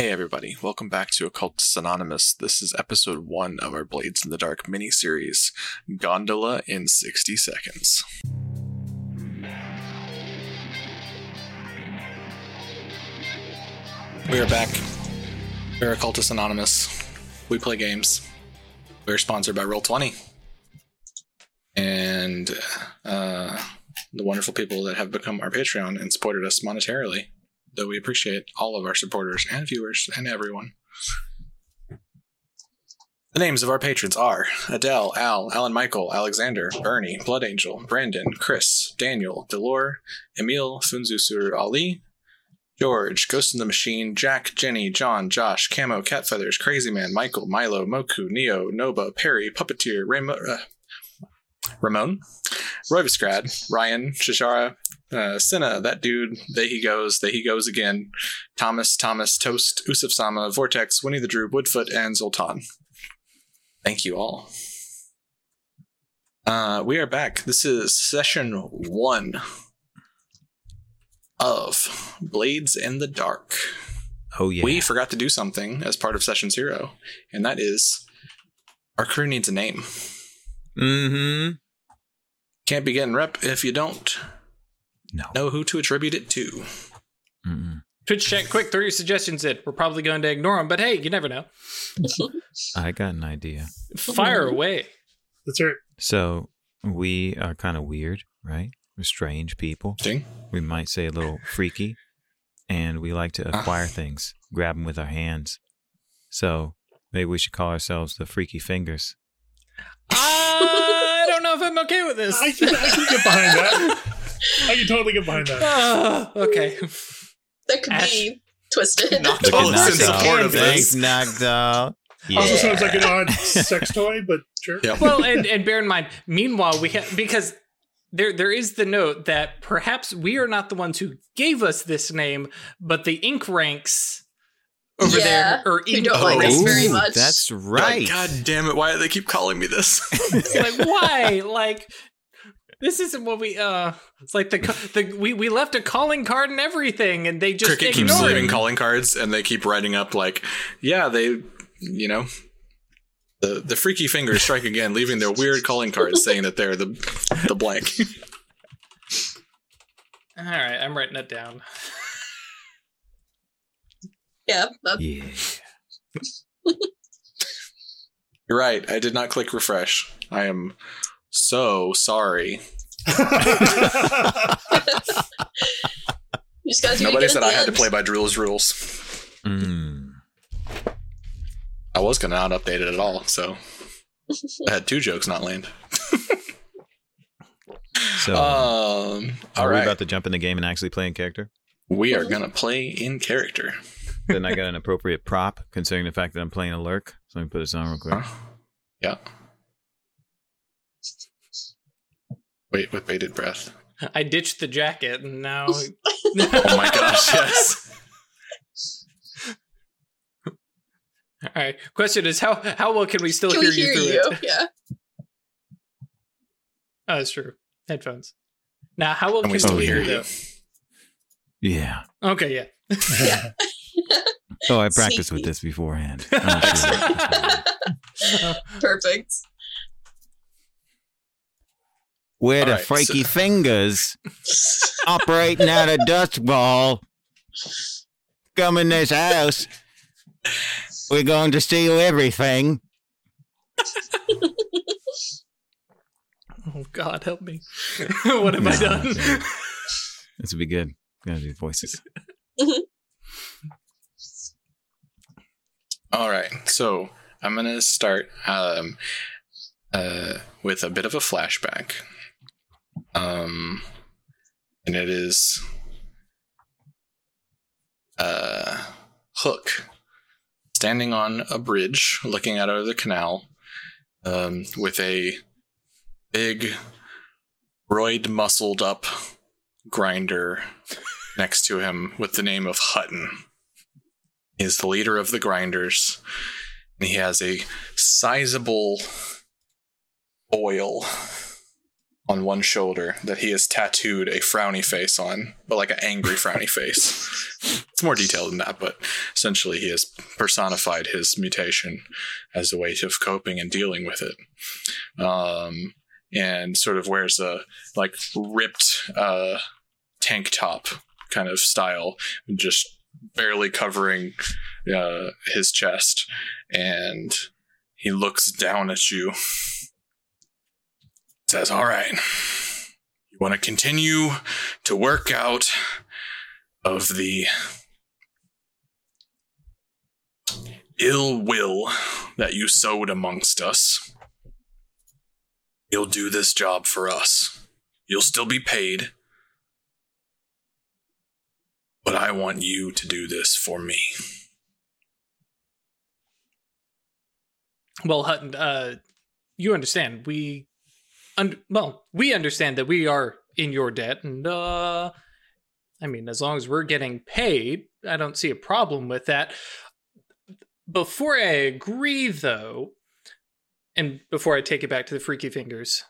Hey everybody, welcome back to Occultist Anonymous. This is episode one of our Blades in the Dark mini series, Gondola in 60 Seconds. We are back. We're Occultist Anonymous. We play games. We're sponsored by Roll20. And uh, the wonderful people that have become our Patreon and supported us monetarily though we appreciate all of our supporters and viewers and everyone. The names of our patrons are Adele, Al, Alan Michael, Alexander, Bernie, Blood Angel, Brandon, Chris, Daniel, Delore, Emil, Funzusur Ali, George, Ghost in the Machine, Jack, Jenny, John, Josh, Camo, Cat Feathers, Crazy Man, Michael, Milo, Moku, Neo, Noba, Perry, Puppeteer, Ramo- uh, Ramon, Roy Visgrad, Ryan, Shishara, uh, Senna, that dude, there he goes, there he goes again. Thomas, Thomas, Toast, Usuf Sama, Vortex, Winnie the Drew, Woodfoot, and Zoltan. Thank you all. Uh, we are back. This is session one of Blades in the Dark. Oh yeah. We forgot to do something as part of session zero, and that is our crew needs a name. mm-hmm. Can't be getting rep if you don't No. know who to attribute it to. Mm-mm. Twitch chat, quick, throw your suggestions in. We're probably going to ignore them, but hey, you never know. I got an idea. Fire away. That's right. So we are kind of weird, right? We're strange people. Ding. We might say a little freaky, and we like to ah. acquire things, grab them with our hands. So maybe we should call ourselves the Freaky Fingers. I don't know if I'm okay with this. I can, I can get behind that. I can totally get behind that. Ah, okay. That could Ash- be twisted. Knocked Look all at this in Knocked support Out. of this. Knocked Out. Yeah. Also sounds like an odd sex toy, but sure. Yep. Well, and, and bear in mind, meanwhile, we ha- because there there is the note that perhaps we are not the ones who gave us this name, but the ink rakes over Yeah, there or we ink don't like ranks. very much. That's Like, right. God damn it! Why do they keep calling me this? like why like this isn't what we uh it's like the the we, we left a calling card and everything and they just Cricket keeps ignore leaving it. calling cards, and they keep writing up like, "Yeah, they, you know, the the freaky fingers strike again, leaving their weird calling cards saying that they're the the blank." all right i'm writing it down yeah, that, yeah. You're right. I did not click refresh. I am so sorry. just gotta Nobody said I had to play by Drill's rules. Mm. I was gonna not update it at all, so I had two jokes not land. So Um, are all we about to jump in the game and actually play in character? we are gonna play in character. then I got an appropriate prop, considering the fact that I'm playing a lurk. So let me put this on real quick. Huh? Yeah. Wait, with bated breath. i ditched the jacket and now Oh my gosh, yes. all right question is how how well can we still Can hear, we hear you through you? it Yeah. oh that's true headphones now how well Can can, we we still hear hear you you? Yeah. okay yeah Yeah. Oh, I practiced with this beforehand. I'm sure. Perfect. We're the All right, freaky so- fingers operating out a dust ball. Come in this house. We're going to steal everything. oh god help me what have i done okay. This would be good. Gotta do voices. All right, so I'm gonna start um, uh, with a bit of a flashback, um, and it is uh, Hook standing on a bridge, looking out over the canal, um, with a big, roid muscled up grinder next to him with the name of Hutton. He is the leader of the grinders, and he has a sizable oil on one shoulder that he has tattooed a frowny face on, but like an angry frowny face. It's more detailed than that, but essentially he has personified his mutation as a way of coping and dealing with it. Um, and sort of wears a like ripped uh, tank top kind of style, just barely covering uh, his chest, and he looks down at you. Says, "All right, you want to continue to work out of the ill will that you sowed amongst us." You'll do this job for us. You'll still be paid. But I want you to do this for me. Well, Hutton, uh, you understand we, un- well, we understand that we are in your debt, and uh, I mean, as long as we're getting paid, I don't see a problem with that. Before I agree, though, and before I take it back to the freaky fingers,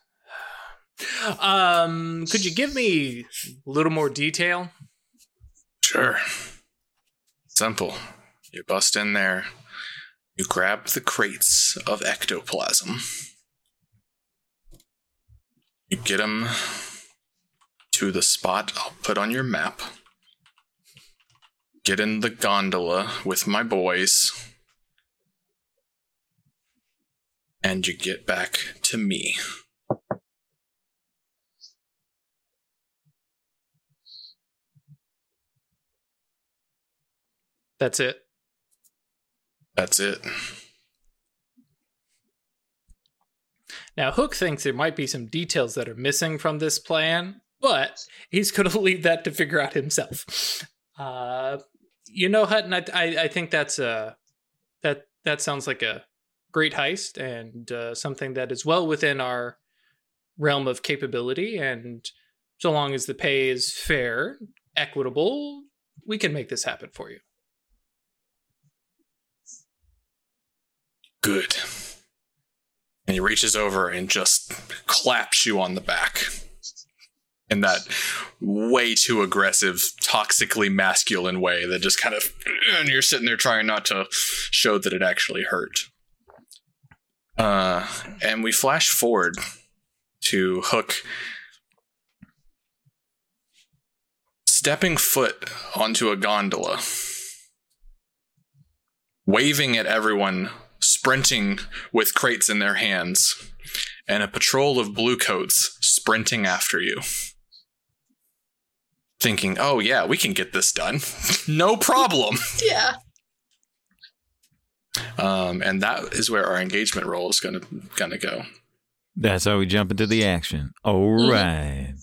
um, could you give me a little more detail? Sure. Simple. You bust in there, you grab the crates of ectoplasm, you get them to the spot I'll put on your map, get in the gondola with my boys, and you get back to me. That's it. That's it. Now, Hook thinks there might be some details that are missing from this plan, but he's going to leave that to figure out himself. Uh, you know, Hutton, I, I, I think that's a that that sounds like a great heist and uh, something that is well within our realm of capability. And so long as the pay is fair, equitable, we can make this happen for you. Good. And he reaches over and just claps you on the back. In that way too aggressive, toxically masculine way that just kind of, and you're sitting there trying not to show that it actually hurt. Uh, and we flash forward to Hook stepping foot onto a gondola, waving at everyone sprinting with crates in their hands, and a patrol of bluecoats sprinting after you. Thinking, oh yeah, we can get this done. no problem. Yeah. Um, and that is where our engagement roll is gonna gonna go. That's how we jump into the action. All Mhm. right.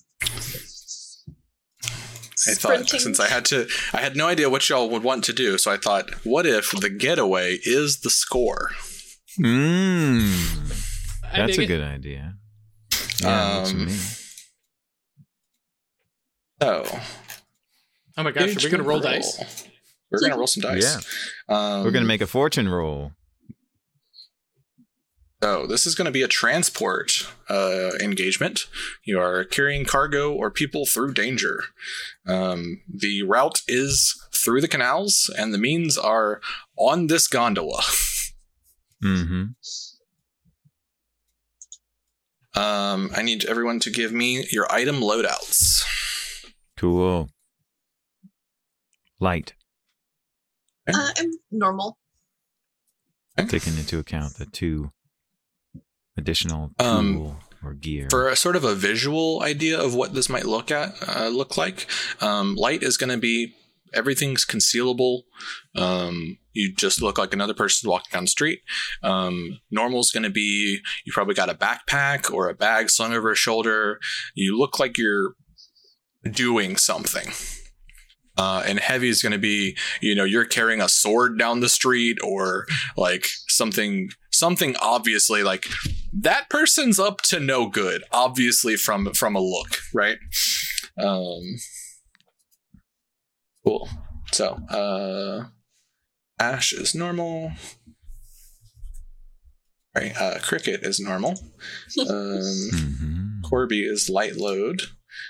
I thought Sprinting. since I had to, I had no idea what y'all would want to do. So I thought, what if the getaway is the score? Mmm. That's dig a it. good idea. Yeah, Um, me. So Oh my gosh, are we going to engagement roll dice? We're gonna roll some dice. Um, We're gonna make a fortune roll. So this is going to be a transport uh, engagement. You are carrying cargo or people through danger. Um, the route is through the canals, and the means are on this gondola. Mm-hmm. Um, I need everyone to give me your item loadouts. Cool. Light, Uh, I'm normal. taking into account the two additional tool Um, or gear. For a sort of a visual idea of what this might look at uh, look like, um, light is going to be everything's concealable. Um, you just look like another person walking down the street. Um, normal is going to be you probably got a backpack or a bag slung over a shoulder. You look like you're doing something. Uh, and heavy is going to be, you know, you're carrying a sword down the street or like something, something obviously like that person's up to no good, obviously from from a look, right? Um, cool. So, uh, Ash is normal. Right, uh, Cricket is normal. Um, hmm Corby is light load.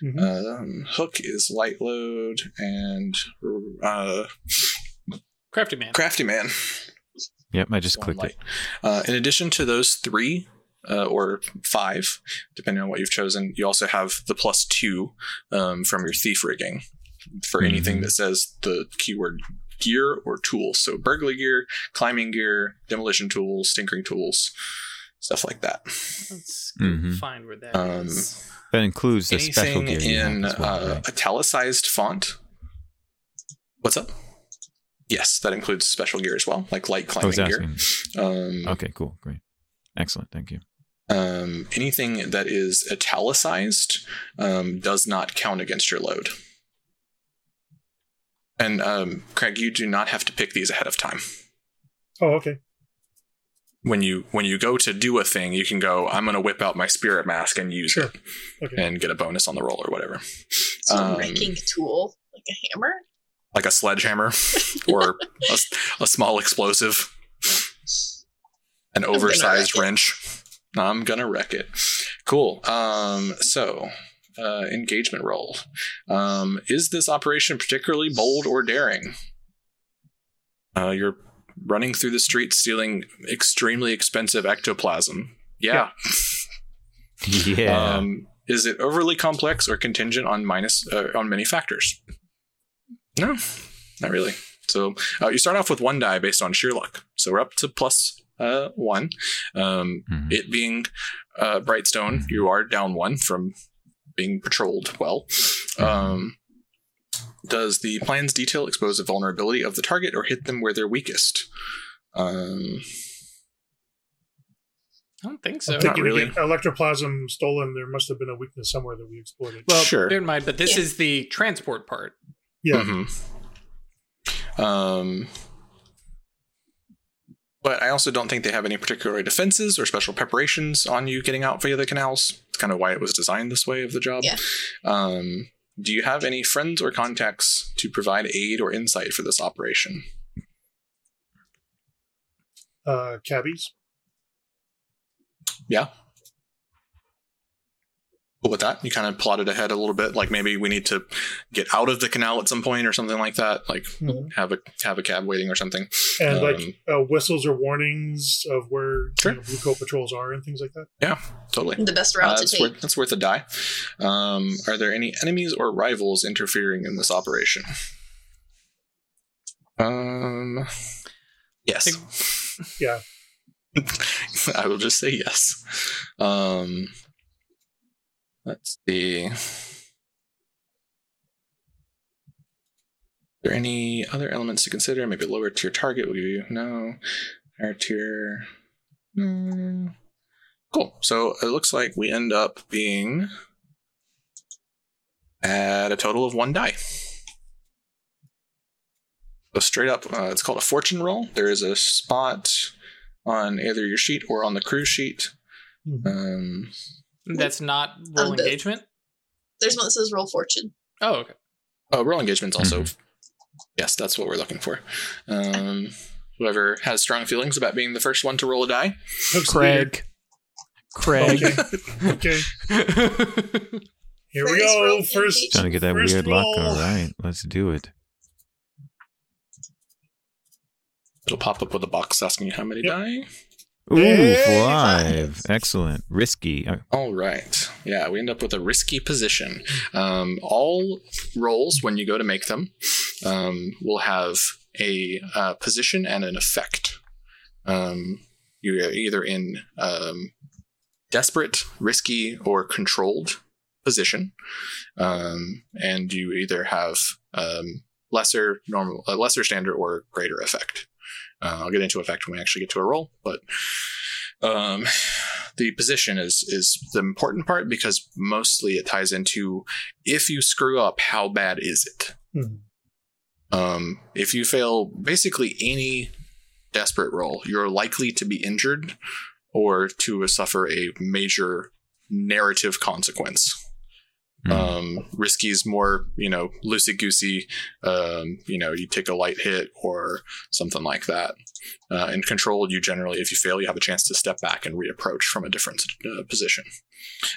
Mhm. Um, Hook is light load, and uh, Crafty man. Crafty Man. Yep, I just One clicked light. it. Uh, in addition to those three, uh, or five, depending on what you've chosen, you also have the plus two um, from your thief rigging for anything Mhm. that says the keyword gear or tools. So burglary gear, climbing gear, demolition tools, tinkering tools, stuff like that. Let's Mhm. find where that Um, is. That includes the special anything gear you have in as well, uh, right? italicized font. What's up? Yes, that includes special gear as well, like light I climbing gear. Um, Okay, cool, great, excellent, thank you. um, anything that is italicized um, does not count against your load. And um, Craig, you do not have to pick these ahead of time. Oh, okay. When you when you go to do a thing, you can go. I'm going to whip out my spirit mask and use Sure. it, Okay. and get a bonus on the roll or whatever, So Um, a raking tool, like a hammer. like a sledgehammer or a, a small explosive, an gonna oversized wreck it. wrench. I'm gonna wreck it. Cool. Um, so uh, engagement roll. Um, is this operation particularly bold or daring? Uh, you're running through the streets stealing extremely expensive ectoplasm. Yeah. Yeah, Um, is it overly complex or contingent on minus uh, on many factors? No, not really. So uh, you start off with one die based on sheer luck. So we're up to plus uh, one. Um, Mhm. It being uh, Brightstone, you are down one from being patrolled well. Um, does the plan's detail expose the vulnerability of the target or hit them where they're weakest? Um, I don't think I'm so. Not really. again, electroplasm stolen. There must have been a weakness somewhere that we exploited. Well, Sure. bear in mind, but this Yeah. is the transport part. yeah. Mhm. Um, but I also don't think they have any particular defenses or special preparations on you getting out via the canals. It's kind of why it was designed this way of the job. Yeah. Um, do you have any friends or contacts to provide aid or insight for this operation? Uh, cabbies. Yeah. But with that, you kind of plotted ahead a little bit. Like maybe we need to get out of the canal at some point or something like that. Like Mhm. have a have a cab waiting or something. And Um, like uh, whistles or warnings of where Sure. you know, blue coat patrols are and things like that. Yeah, totally. The best Uh, route to that's, take. worth, that's worth a die. Um, are there any enemies or rivals interfering in this operation? Um, yes. Yeah. I will just say yes. Um, let's see. Are there any other elements to consider? Maybe lower tier target will give you no. Higher tier. No. Cool. So it looks like we end up being at a total of one die. So straight up, uh, it's called a fortune roll. There is a spot on either your sheet or on the crew sheet. Mhm. Um, That's not roll Um, engagement. There's one that says roll fortune. Oh, okay. oh, roll engagement's also. Mhm. Yes, that's what we're looking for. Um, whoever has strong feelings about being the first one to roll a die. Hook's leader. Craig. Okay. Here we go. First. engage. Trying to get that First weird luck. All right, let's do it. It'll pop up with a box asking you how many Yep. die. Ooh, Hey, five. Excellent. Risky. Uh, All right. Yeah, we end up with a risky position. Um, all rolls, when you go to make them, um, will have a uh, position and an effect. Um, you're either in um, desperate, risky, or controlled position, um, and you either have um, lesser, normal, uh, lesser standard, or greater effect. Uh, I'll get into effect when we actually get to a roll, but um, the position is is the important part because mostly it ties into if you screw up, how bad is it? Mhm. Um, if you fail basically any desperate roll, you're likely to be injured or to suffer a major narrative consequence. Hmm. Um, risky's more, you know, loosey goosey. Um, you know, you take a light hit or something like that. Uh, and controlled, you generally, if you fail, you have a chance to step back and reapproach from a different uh, position.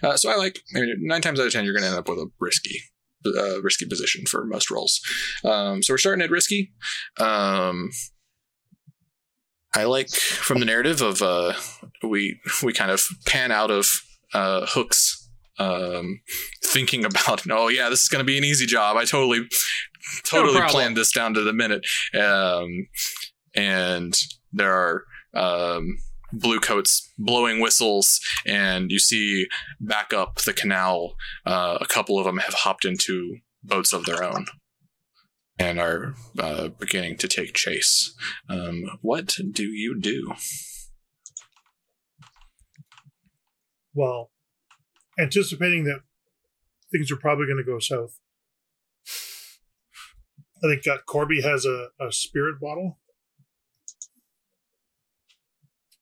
Uh, so I like I mean, nine times out of ten, you're going to end up with a risky, uh, risky position for most rolls. Um, so we're starting at risky. Um, I like from the narrative of uh, we we kind of pan out of uh, Hook's um, thinking about oh yeah this is going to be an easy job. I totally totally problem. planned this down to the minute. Um, and there are um, blue coats blowing whistles, and you see back up the canal. Uh, a couple of them have hopped into boats of their own and are uh, beginning to take chase. Um, what do you do? Well, anticipating that things are probably going to go south, I think uh, Corby has a, a spirit bottle.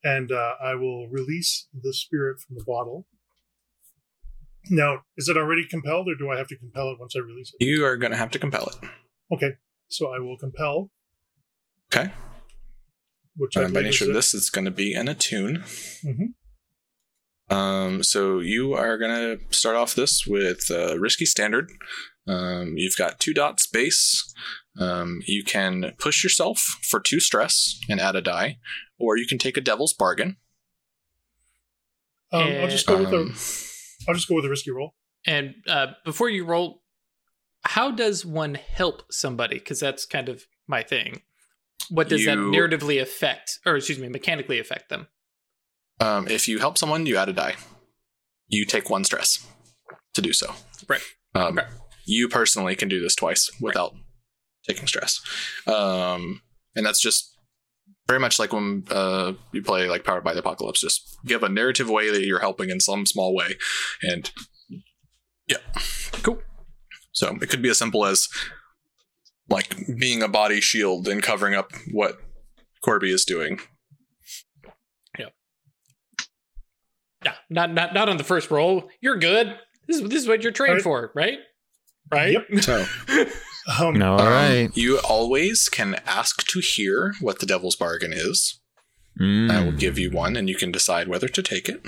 And uh, I will release the spirit from the bottle. Now, is it already compelled, or do I have to compel it once I release it? You are going to have to compel it. Okay, so I will compel. Okay. Which I by nature is this, it's going to be an attune. Mhm. Um, so you are going to start off this with uh, risky standard. Um, you've got two dots base. Um, you can push yourself for two stress and add a die, or you can take a devil's bargain. Um, I'll just go with Um, the. I'll just go with the risky roll. And uh, before you roll, how does one help somebody? Because that's kind of my thing. What does that narratively affect, or excuse me, mechanically affect them? Um, if you help someone, you add a die. You take one stress to do so. Right. Um. You personally can do this twice without taking stress. Um, and that's just very much like when uh, you play like Powered by the Apocalypse. Just give a narrative way that you're helping in some small way. And yeah. Cool. So it could be as simple as like being a body shield and covering up what Corby is doing. Yeah, not not not on the first roll. You're good. This is this is what you're trained Right. for, right? Right. Yep. So Um, All Um, right. You always can ask to hear what the devil's bargain is. Mm. I will give you one, and you can decide whether to take it.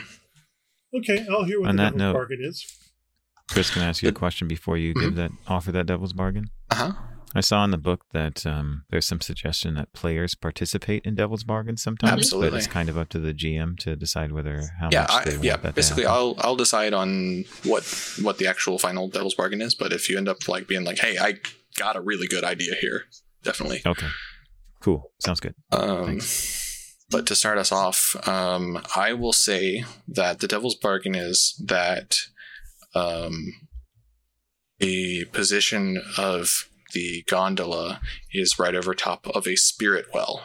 Okay, I'll hear what On the that devil's note- bargain is. Chris, can I ask you a question before you Mm-hmm. give that offer that devil's bargain? Uh huh. I saw in the book that um, there's some suggestion that players participate in devil's Bargain sometimes, Absolutely. but it's kind of up to the GM to decide whether how Yeah, much I, they want yeah. that Basically, to. I'll I'll decide on what what the actual final devil's bargain is. But if you end up like being like, "Hey, I got a really good idea here," definitely. Okay, cool. Sounds good. Um, but to start us off, um, I will say that the devil's bargain is that um, a position of the gondola is right over top of a spirit well,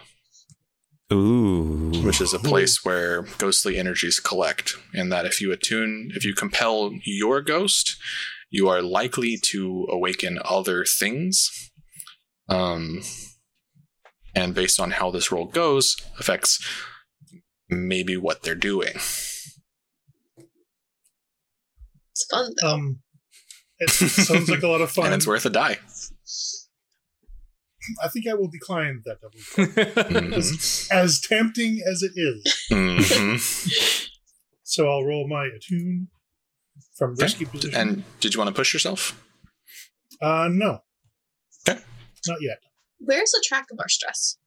Ooh, which is a place where ghostly energies collect. And that if you attune, if you compel your ghost, you are likely to awaken other things. Um, and based on how this roll goes, affects maybe what they're doing. It's fun though. Um, it sounds like a lot of fun. and it's worth a die. I think I will decline that double. Mhm. As tempting as it is. Mhm. So I'll roll my attune from risky position. And did you want to push yourself? uh, no. Okay. Not yet. Where's the track of our stress?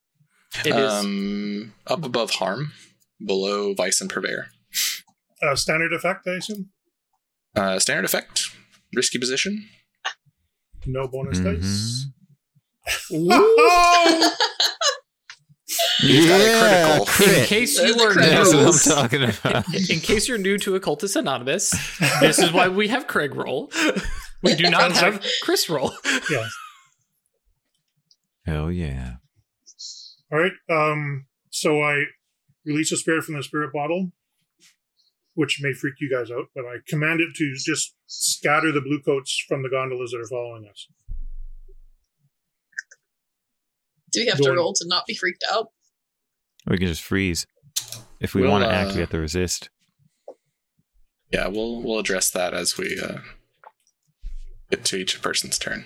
It is. Um, up above harm, below vice and purveyor. Uh, standard effect, I assume. Uh, standard effect, risky position. No bonus Mhm. dice. He's got a Yeah, critical. in case you are are. That's what new, I'm talking about. in case you're new to Occultist Anonymous, this is why we have Craig roll. We do not have Chris roll. Yes. Hell yeah. All right. Um, so I release a spirit from the spirit bottle, which may freak you guys out, but I command it to just scatter the blue coats from the gondolas that are following us. Do we have Go to roll to not be freaked out? We can just freeze. If we We'll, want to act, uh, we have to resist. Yeah, we'll we'll address that as we uh, get to each person's turn.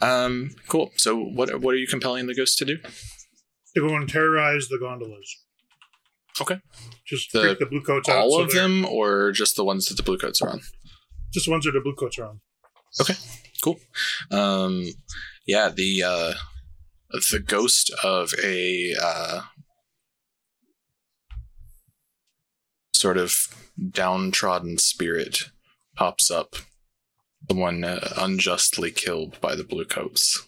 Um, cool. So what what are you compelling the ghost to do? To go and terrorize the gondolas. Okay. Just The- freak the blue coats out. All so of they're- them, or just the ones that the blue coats are on? Just the ones that the blue coats are on. Okay. Cool. Um, yeah, the uh, the ghost of a uh, sort of downtrodden spirit pops up. The one uh, unjustly killed by the Bluecoats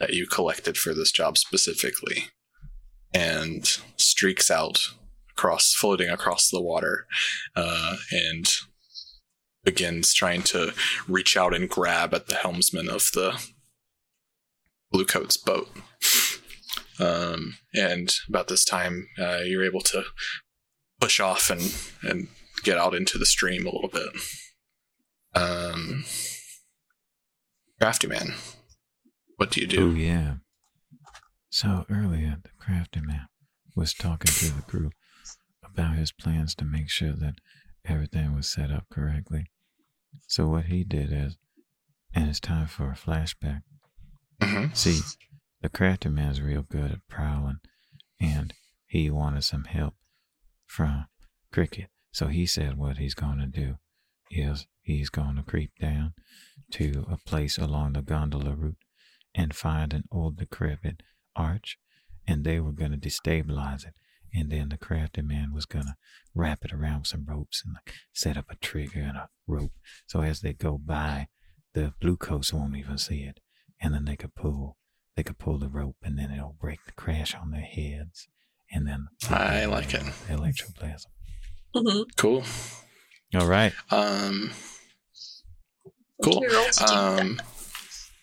that you collected for this job specifically, and streaks out across, floating across the water, uh, and begins trying to reach out and grab at the helmsman of the bluecoats boat. Um, and about this time, uh, you're able to push off and and get out into the stream a little bit. Um, crafty man, what do you Oh do? yeah. So earlier, the crafty man was talking to the crew about his plans to make sure that everything was set up correctly. So what he did is, and it's time for a flashback. hmm See, the crafty man's real good at prowling, and he wanted some help from Cricket. So he said what he's going to do is he's going to creep down to a place along the gondola route and find an old decrepit arch, and they were going to destabilize it. And then the crafty man was going to wrap it around with some ropes and like set up a trigger and a rope. So as they go by, the blue coats won't even see it. And then they could pull they could pull the rope and then it'll break the crash on their heads. And then I like it. Electroplasm. Mm-hmm. Cool. All right. Um, cool. We roll to do Um,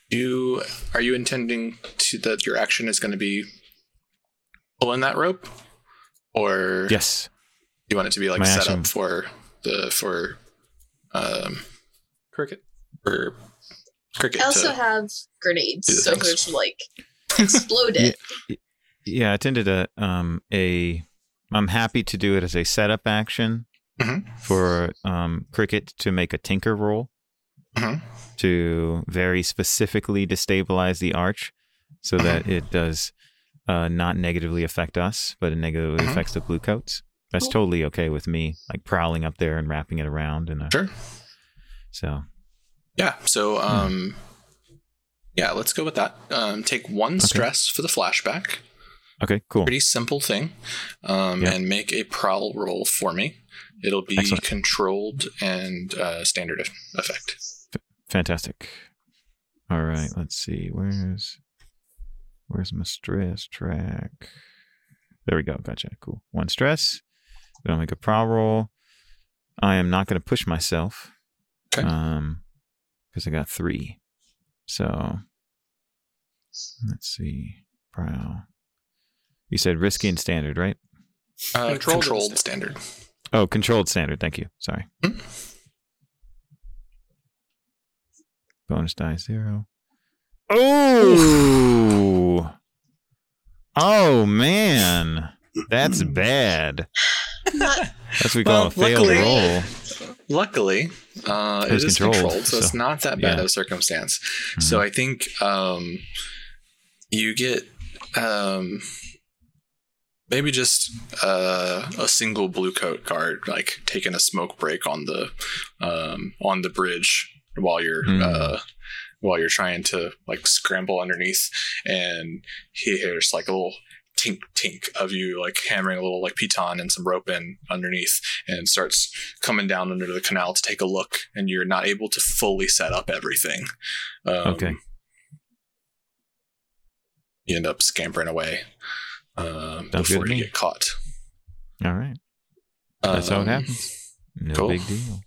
you are you intending to that your action is going to be pulling that rope, or Yes. you want it to be like My set action- up for the for um Cricket. for cricket I also to have grenades, so if things. it's like explode it. Yeah, I tended a um a I'm happy to do it as a setup action Mhm. for um Cricket to make a tinker roll Mhm. to very specifically destabilize the arch so that it does uh, not negatively affect us, but it negatively Mhm. affects the blue coats. That's Cool. totally okay with me, like prowling up there and wrapping it around and Sure. so Yeah. So Hmm. um yeah, let's go with that. Um take one stress for the flashback. okay, cool. Pretty simple thing. Um Yeah. and make a prowl roll for me. It'll be Excellent. controlled and uh, standard eff- effect. Fantastic. All right, let's see. Where's where's my stress track? There we go. Gotcha. Cool. One stress. Gonna make a prowl roll. I am not gonna push myself. Okay. Um, because I got three. So let's see. Prowl. You said risky and standard, right? Uh, Controlled controlled, and standard. Oh, controlled standard. Thank you. Sorry. Hmm. Bonus die zero. Oh. Oh man, that's bad. Not That's what we call Well, a failed luckily- roll. Luckily, uh, It it controlled, controlled, so, it's not that bad yeah. of a circumstance. Mhm. So I think um, you get um, maybe just uh, a single blue coat guard, like taking a smoke break on the um, on the bridge while you're Hmm. uh, while you're trying to like scramble underneath, and he hears like a little tink tink of you like hammering a little like piton and some rope in underneath and starts coming down under the canal to take a look and you're not able to fully set up everything um, Okay. you end up scampering away um, before you get caught All right, that's how it Um, happens. No cool. big deal.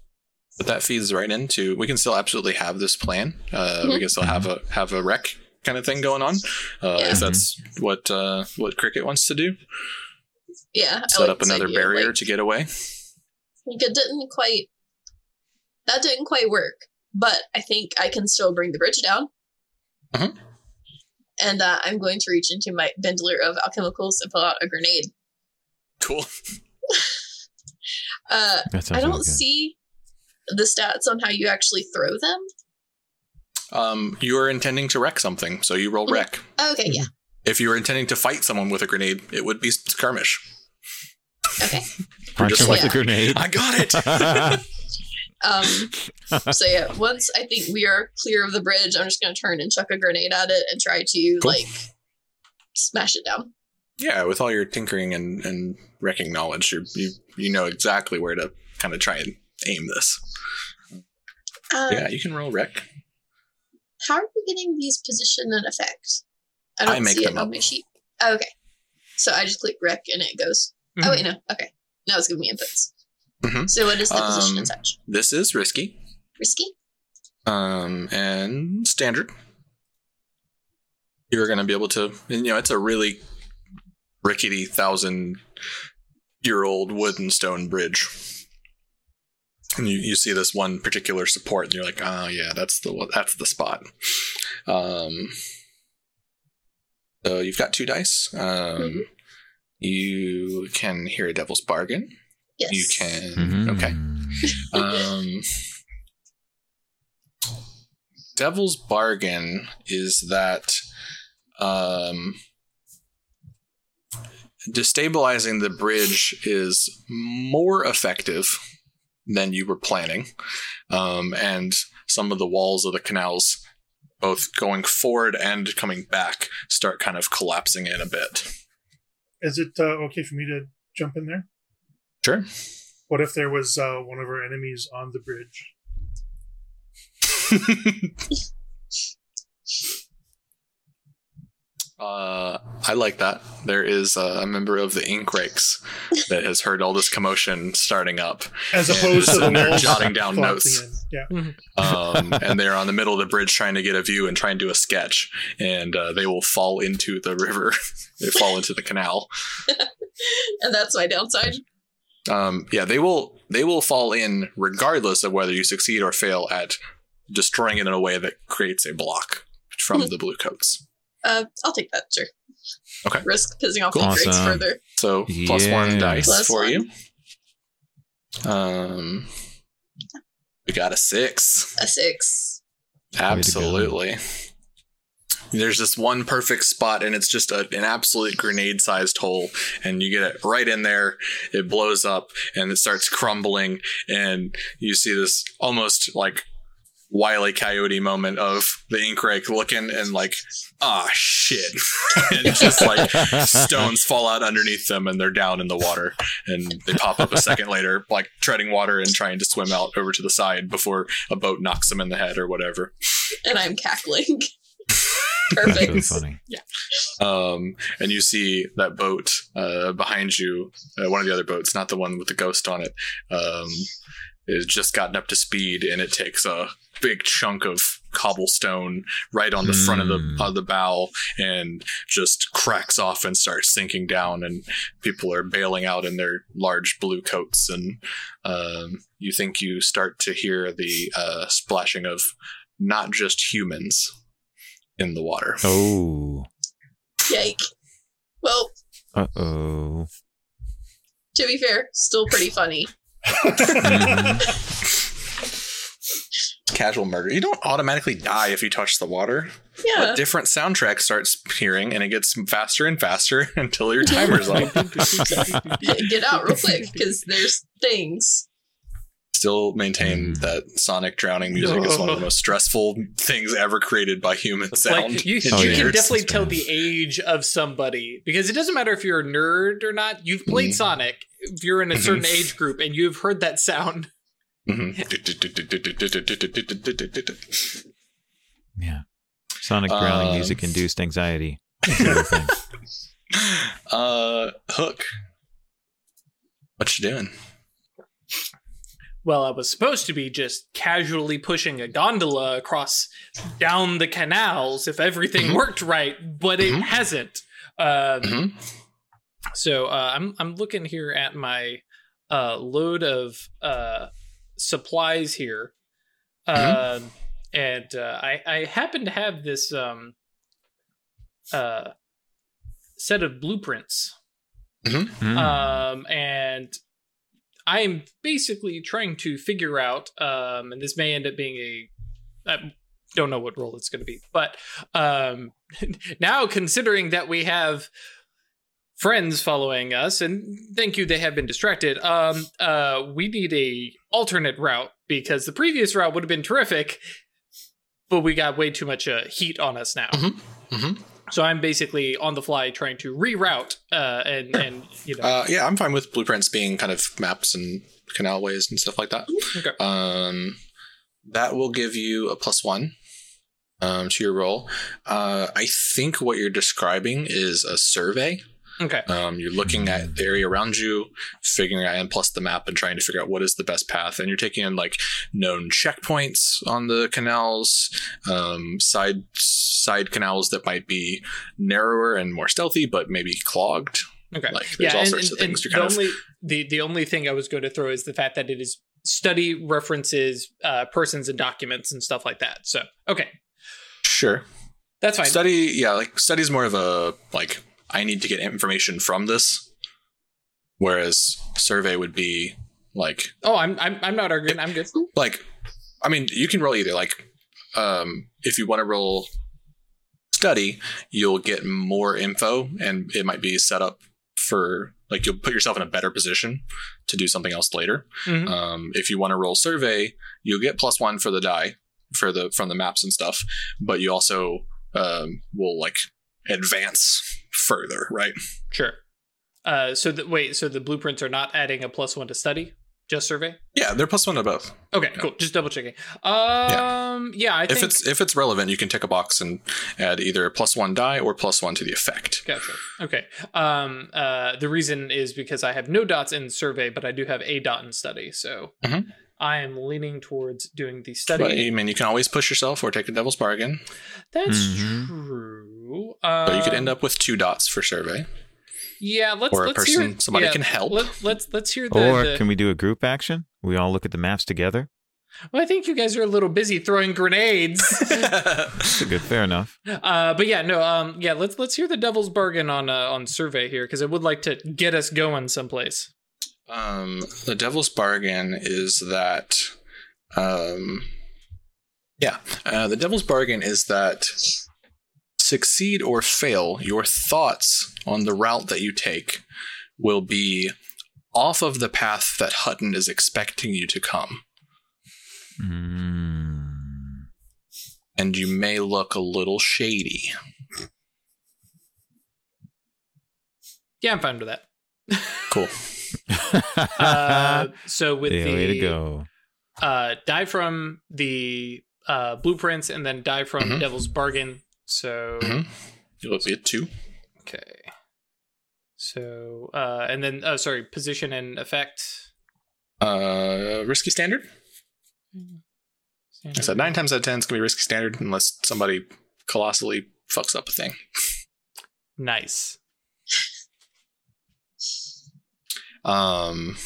but that feeds right into we can still absolutely have this plan uh, we Mhm. can still have a have a wreck kind of thing going on uh, Yeah. if that's what uh, what cricket wants to do yeah. Set like up another idea, barrier like- to get away Like it didn't quite. That didn't quite work, but I think I can still bring the bridge down. Mhm. And uh, I'm going to reach into my bandolier of alchemicals and pull out a grenade. cool Uh, I don't really good. see the stats on how you actually throw them. Um, you are intending to wreck something, so you roll wreck. Okay, yeah. If you were intending to fight someone with a grenade, it would be skirmish. Okay. Just him with like- a grenade. I got it. Um, so yeah, once I think we are clear of the bridge, I'm just gonna turn and chuck a grenade at it and try to Cool. like smash it down. yeah, with all your tinkering and, and wrecking knowledge, you you you know exactly where to kind of try and aim this. Uh, yeah, you can roll wreck. How are we getting these position and effect? I I don't make see them it on my sheet. Oh, okay. So I just click rec and it goes. Mhm. Oh wait, no. Okay. Now it's giving me inputs. Mhm. So what is the position Um, and such? This is risky. Risky. um, and standard. You're going to be able to, you know, it's a really rickety thousand year old wood and stone bridge. And you, you see this one particular support, and you're like, oh yeah, that's the that's the spot. Um, so you've got two dice. Um, Mhm. You can hear a devil's bargain. Yes. You can. Mhm. Okay. Um, Devil's bargain is that um, destabilizing the bridge is more effective than you were planning, um, and some of the walls of the canals, both going forward and coming back, start kind of collapsing in a bit. Is it uh, okay for me to jump in there? Sure. What if there was uh, one of our enemies on the bridge? Uh, I like that. There is uh, a member of the Ink Rakes that has heard all this commotion starting up, As opposed to the they're jotting down notes. Yeah. um, and they're on the middle of the bridge trying to get a view and try and do a sketch, and uh, they will fall into the river. they fall into the canal. and that's my downside. Um, yeah, they will. They will fall in regardless of whether you succeed or fail at destroying it in a way that creates a block from the blue coats. Uh, I'll take that. Sure. Okay. Risk pissing off Cool. the Greeks Awesome. further. So plus one Yeah. dice Plus for one. you. Um, we got a six. A six. Absolutely. There's this one perfect spot, and it's just a, an absolute grenade sized hole. And you get it right in there, it blows up, and it starts crumbling. And you see this almost like Wily Coyote moment of the ink rake looking and like, ah, shit. and just like stones fall out underneath them, and they're down in the water. And they pop up a second later, like treading water and trying to swim out over to the side before a boat knocks them in the head or whatever. And I'm cackling. So Perfect. funny. um, and you see that boat uh, behind you, uh, one of the other boats, not the one with the ghost on it, um, is just gotten up to speed, and it takes a big chunk of cobblestone right on the front of the Mm. of the bow, and just cracks off and starts sinking down, and people are bailing out in their large blue coats, and um, you think you start to hear the uh, splashing of not just humans in the water. Oh. Yike. Well, Uh oh. to be fair, still pretty funny. casual murder. You don't automatically die if you touch the water. Yeah. A different soundtrack starts appearing and it gets faster and faster until your timer's up. Get out real quick because there's things. Still maintain Mm. that sonic drowning music is one of the most stressful things ever created by human sound. Like you, Oh, you yeah. can years. definitely tell the age of somebody because it doesn't matter if you're a nerd or not. You've played Mhm. Sonic. If you're in a certain age group and you've heard that sound, Mhm. Yeah. Sonic drowning Um, music induced anxiety. It's a real thing. uh, Hook. What you doing? well, I was supposed to be just casually pushing a gondola across down the canals if everything Mhm. worked right, but it Mhm. hasn't. Um, Mhm. So uh, I'm I'm looking here at my uh, load of uh, supplies here, Mhm. Um and uh, I I happen to have this um, uh, set of blueprints, Mm. um, and I'm basically trying to figure out, um, and this may end up being a uh, don't know what role it's going to be. But um, now, considering that we have friends following us, and thank you, they have been distracted. Um, uh, we need a alternate route because the previous route would have been terrific, but we got way too much uh, heat on us now. Mhm. Mhm. So I'm basically on the fly trying to reroute uh, and and you know Uh, yeah, I'm fine with blueprints being kind of maps and canalways and stuff like that. Okay. Um, that will give you a plus one um, to your roll. Uh, I think what you're describing is a survey. Okay Um, you're looking at the area around you, figuring out and plus the map and trying to figure out what is the best path. And you're taking in like known checkpoints on the canals, um, side side canals that might be narrower and more stealthy, but maybe clogged. okay Like there's all sorts of things. You're the kind of only the the only thing I was going to throw is the fact that it is study references uh, persons and documents and stuff like that. So okay, sure. that's fine. Study, yeah, like study is more of a like I need to get information from this, whereas survey would be like oh, I'm I'm I'm not arguing. I'm good. like I mean you can roll either. Like um, if you want to roll study, you'll get more info, and it might be set up for like you'll put yourself in a better position to do something else later. Mhm. Um, if you want to roll survey, you'll get plus one for the die for the from the maps and stuff, but you also um, will like advance further, right? Sure. Uh, so the, wait, so the blueprints are not adding a plus one to study, just survey. Yeah, they're plus one to both. Okay, cool. Just double checking. Um, yeah, I if think it's if it's relevant, you can tick a box and add either a plus one die or plus one to the effect. Gotcha. Okay. Um, uh, the reason is because I have no dots in survey, but I do have a dot in study. So Mhm. I am leaning towards doing the But study. I mean, you can always push yourself or take a devil's bargain. That's Mhm. true. Um, But you could end up with two dots for survey, yeah. Let's or a let's person hear, somebody yeah, can help. Let, let's let's hear the. Or the- can we do a group action? We all look at the maps together. well, I think you guys are a little busy throwing grenades. That's good. Fair enough. uh, but yeah, no. Um, yeah. Let's let's hear the devil's bargain on uh, on survey here because I would like to get us going someplace. Um, the devil's bargain is that, um, yeah, uh, the devil's bargain is that succeed or fail, your thoughts on the route that you take will be off of the path that Hutton is expecting you to come, Mm. and you may look a little shady. Yeah, I'm fine with that. Cool. Uh, so with yeah, the way to go. uh, die from the uh, blueprints and then die from Mhm. Devil's Bargain. So Mhm. You'll be at two. okay. So uh, and then oh sorry, position and effect. Uh, risky standard. I said nine times out of ten it's gonna be risky standard unless somebody colossally fucks up a thing. Nice. Um,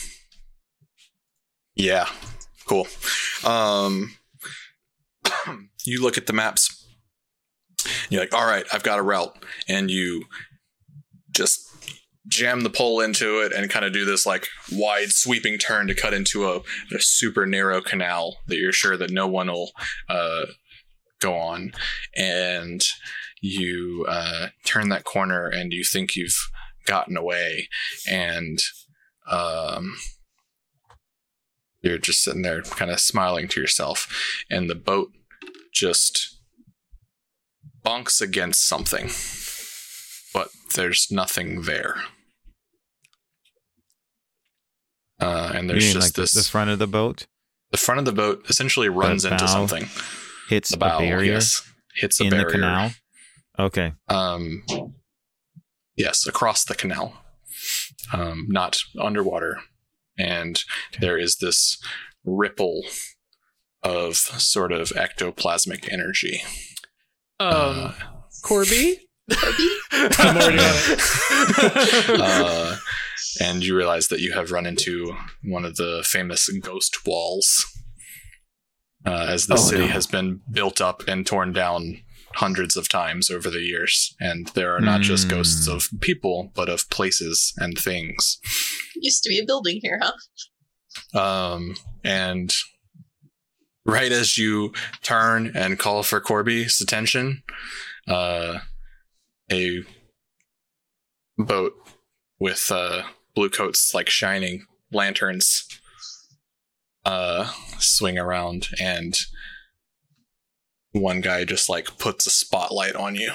yeah, cool. Um, you look at the maps. You're like, all right, I've got a route, and you just jam the pole into it and kind of do this like wide sweeping turn to cut into a, a super narrow canal that you're sure that no one will uh, go on, and you uh, turn that corner and you think you've gotten away, and um, you're just sitting there kind of smiling to yourself and the boat just bunks against something but there's nothing there. Uh, and there's mean just like this the front of the boat? The front of the boat essentially runs into something. hits the a bow barrier yes hits a in barrier. the canal. Okay. um yes across the canal um not underwater and there is this ripple of sort of ectoplasmic energy Um, Uh, Corby. I'm already on it. uh, and you realize that you have run into one of the famous ghost walls uh, as the Oh, city no. has been built up and torn down hundreds of times over the years and there are not just Hmm. ghosts of people but of places and things Used to be a building here, huh? um, and right as you turn and call for Corby's attention, uh, a boat with uh, blue coats like shining lanterns uh, swing around, and one guy just like puts a spotlight on you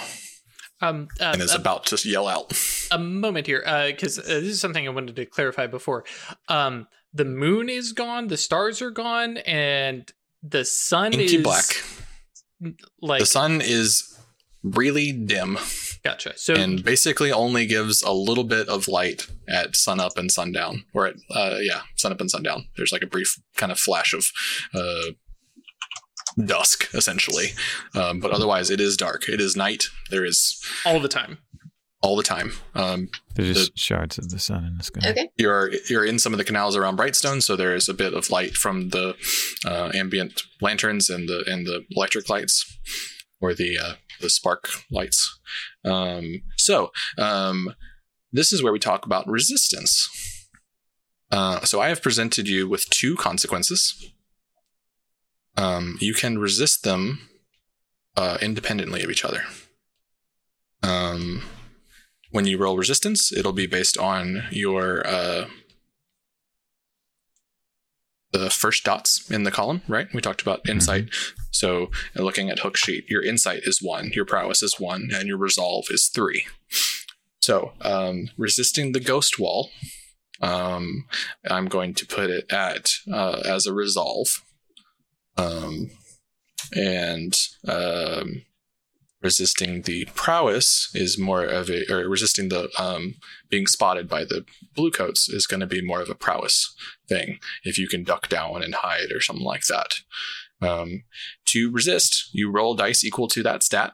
Um, uh, and is a, about to yell out. a moment here, because uh, this is something I wanted to clarify before. Um, the moon is gone, the stars are gone, and the sun Inky is black. Like, The sun is really dim gotcha. So, and basically only gives a little bit of light at sunup and sundown, or at uh, yeah, sunup and sundown. There's like a brief kind of flash of uh, dusk, essentially, um, but otherwise it is dark. It is night. There is all the time. all the time. Um, There's just shards of the sun in the sky. Okay. you're you're in some of the canals around Brightstone, so there is a bit of light from the uh, ambient lanterns and the and the electric lights, or the uh, the spark lights. Um, so um, this is where we talk about resistance. Uh, so I have presented you with two consequences. Um, you can resist them uh, independently of each other. Um, when you roll resistance, it'll be based on your uh, the first dots in the column, right? We talked about insight. So uh, looking at hook sheet, your insight is one, your prowess is one, and your resolve is three. So um, resisting the ghost wall, um, I'm going to put it at uh, as a resolve, um, and um, resisting the prowess is more of a or resisting the um, being spotted by the blue coats is going to be more of a prowess thing if you can duck down and hide or something like that. Um, to resist you roll dice equal to that stat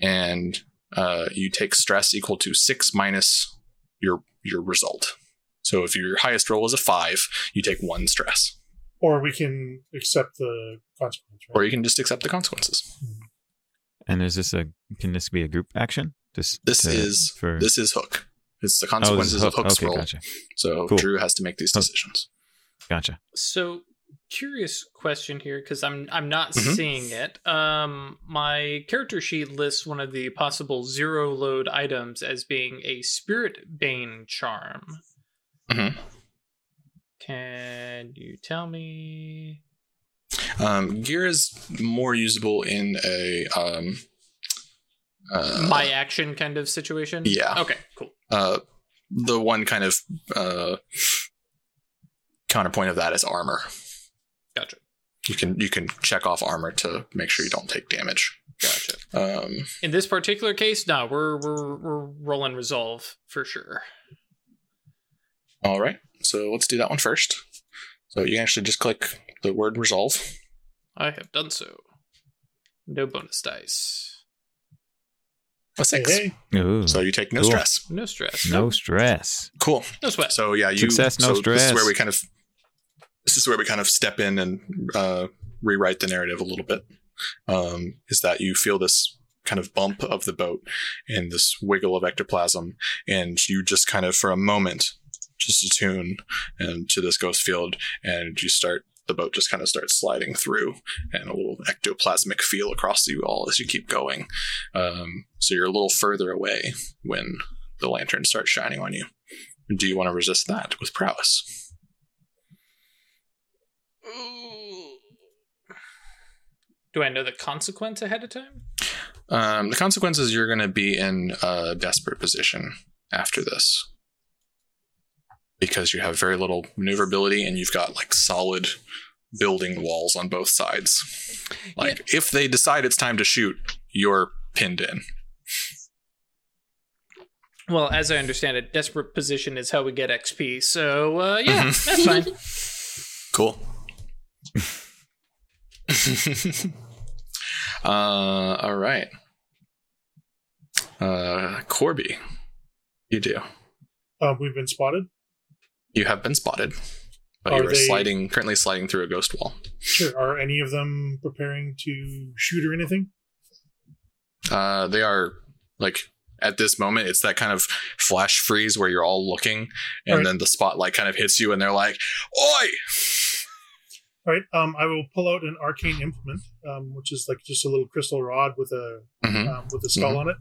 and uh, you take stress equal to six minus your your result. So if your highest roll is a five you take one stress Or we can accept the consequences. Right? or you can just accept the consequences And is this a can this be a group action? Just this to- is for this is hook it's the oh, this is consequences of Hook. hook's Okay, roll gotcha, so Cool. drew has to make these Hook. decisions gotcha. So curious question here because I'm I'm not Mhm. seeing it. Um, my character sheet lists one of the possible zero load items as being a spirit bane charm. Mhm. Can you tell me? Um, gear is more usable in a um, uh, my action kind of situation? yeah. Okay, cool. uh, the one kind of uh, counterpoint of that is armor. Gotcha. You can you can check off armor to make sure you don't take damage. Gotcha. Um, In this particular case, no, we're we're we're rolling resolve for sure. All right, so let's do that one first. So you can actually just click the word resolve. I have done so. No bonus dice. A Hey, six. hey. Ooh, So you take no Cool. stress. No stress. no stress. Cool. no sweat. So yeah, you Success, no so This is where we kind of this is where we kind of step in and uh, rewrite the narrative a little bit. Um, is that you feel this kind of bump of the boat and this wiggle of ectoplasm, and you just kind of for a moment just attune and to this ghost field, and you start the boat just kind of starts sliding through, and a little ectoplasmic feel across you all as you keep going. Um, so you're a little further away when the lantern starts shining on you. Do you want to resist that with prowess? Do I know the consequence ahead of time? Um, the is you're going to be in a desperate position after this because you have very little maneuverability and you've got like solid building walls on both sides. Like if they decide it's time to shoot, you're pinned in. Well, as I understand it, desperate position is how we get XP. So uh, yeah, Mhm. that's fine. Cool. uh, all right. Uh, Corby, you do. Uh, we've been spotted. You have been spotted, but Are you are they- sliding currently sliding through a ghost wall. Sure. Are any of them preparing to shoot or anything? Uh, they are like at this moment, it's that kind of flash freeze where you're all looking, and Right. then the spotlight kind of hits you, and they're like, "Oi!" All right. Um, I will pull out an arcane implement, um, which is like just a little crystal rod with a Mhm. um, with a skull on it,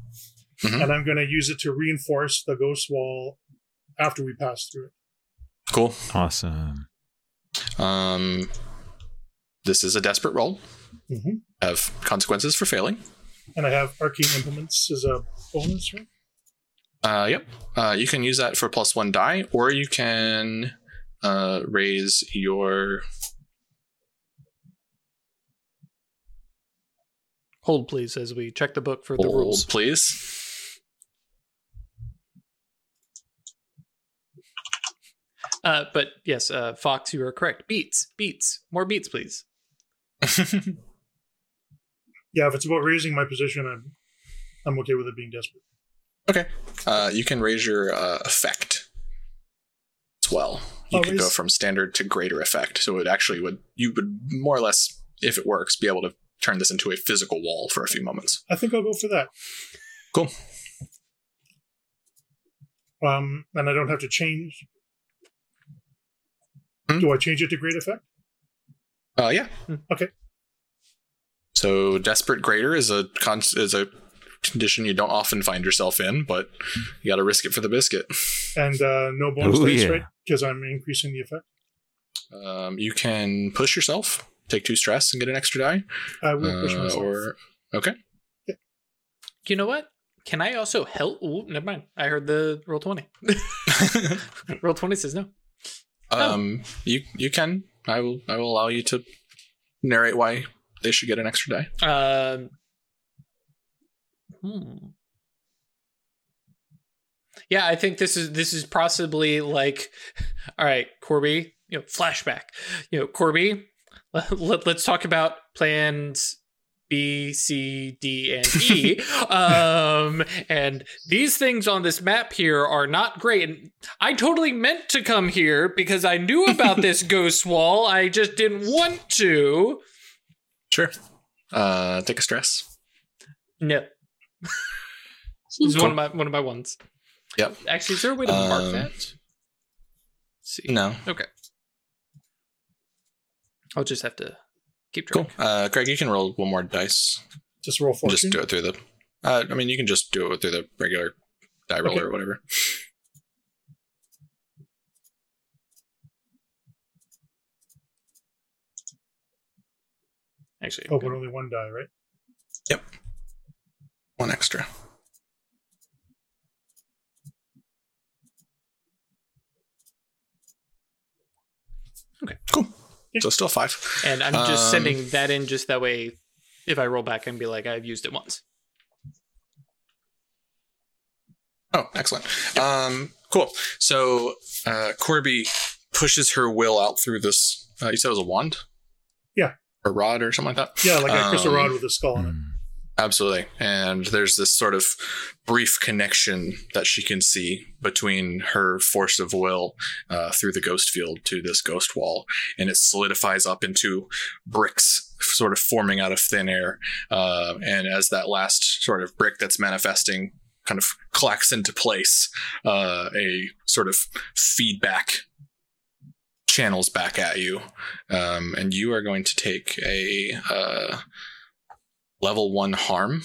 Mhm. and I'm going to use it to reinforce the ghost wall after we pass through it. Cool. Awesome. Um, this is a desperate roll. hmm Have consequences for failing. And I have arcane implements as a bonus, right? Uh, yep. Uh, you can use that for plus one die, or you can uh, raise your. Hold, please, as we check the book for the rules. Hold, rules. please. Uh, but yes, uh, Fox, you are correct. Beats, beats, more beats, please. Yeah, if it's about raising my position, I'm I'm okay with it being desperate. okay. Uh, you can raise your uh, effect as well. You Oh, can go from standard to greater effect. So it actually would you would more or less, if it works, be able to turn this into a physical wall for a few moments. I think I'll go for that. Cool. Um, and I don't have to change. Hmm? Do I change it to great effect? Uh, yeah. Okay. So desperate greater is a con- is a condition you don't often find yourself in, but you got to risk it for the biscuit. And uh, no bonus Ooh, dice, yeah. right? Because I'm increasing the effect. Um, you can push yourself, take two stress, and get an extra die. I will push Uh, myself. or okay. You know what? Can I also help? Ooh, never mind. I heard the roll twenty. roll twenty says no. Um, you you can. I will. I will allow you to narrate why they should get an extra die. Um, hmm. Yeah, I think this is this is possibly like, all right, Corby. You know, flashback. You know, Corby. Let, us talk about plans B, C, D, and E. um, and these things on this map here are not great. And I totally meant to come here because I knew about this ghost wall. I just didn't want to. Sure. Uh, take a stress. No. This is one of my one of my ones. Yep. Actually, is there a way to mark Um, that? Let's see. No. Okay. I'll just have to keep Cool. track. Uh, Greg, you can roll one more dice. Just roll fortune. Just do it through the. Uh, I mean, you can just do it through the regular die roller Okay. or whatever. Actually, Oh, but only one die, right? Yep. One extra. Okay. Cool. So still five. and I'm just Um, sending that in just that way. If I roll back and be like, I've used it once. Oh, excellent. Um, cool. So uh, Corby pushes her will out through this. Uh, you said it was a wand. Yeah. Or rod or something like that. Yeah, like a crystal Um, rod with a skull on it. Absolutely. And there's this sort of brief connection that she can see between her force of will uh, through the ghost field to this ghost wall. And it solidifies up into bricks, sort of forming out of thin air. Uh, and as that last sort of brick that's manifesting kind of clacks into place, uh, a sort of feedback channels back at you. Um, and you are going to take a. Level one harm,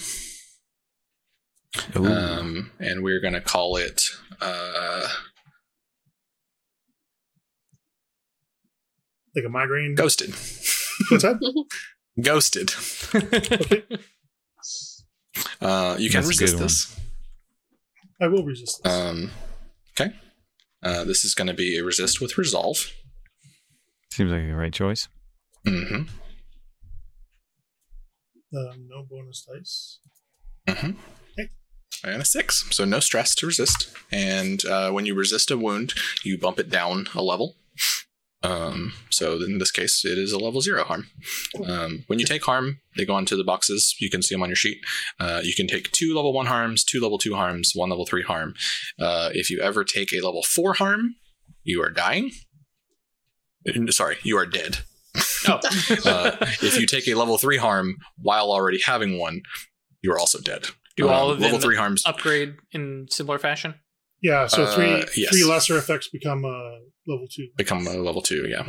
Ooh. um, and we're going to call it uh, Like a migraine. ghosted. What's that? ghosted. Uh, you can That's resist this. I will resist this. Um, okay. Uh, this is going to be a resist with resolve. Seems like the right choice. hmm Um, no bonus dice. hmm And a six, so no stress to resist. And uh, when you resist a wound, you bump it down a level. Um, so in this case, it is a level zero harm. Um, when you take harm, they go onto the boxes. You can see them on your sheet. Uh, you can take two level one harms, two level two harms, one level three harm. Uh, if you ever take a level four harm, you are dying. Uh, Sorry, you are dead. Oh, Uh, if you take a level three harm while already having one, you are also dead. do all Um, of level them three harms? upgrade in similar fashion? Yeah, so Uh, three yes. three lesser effects become uh, level two. become a level two yeah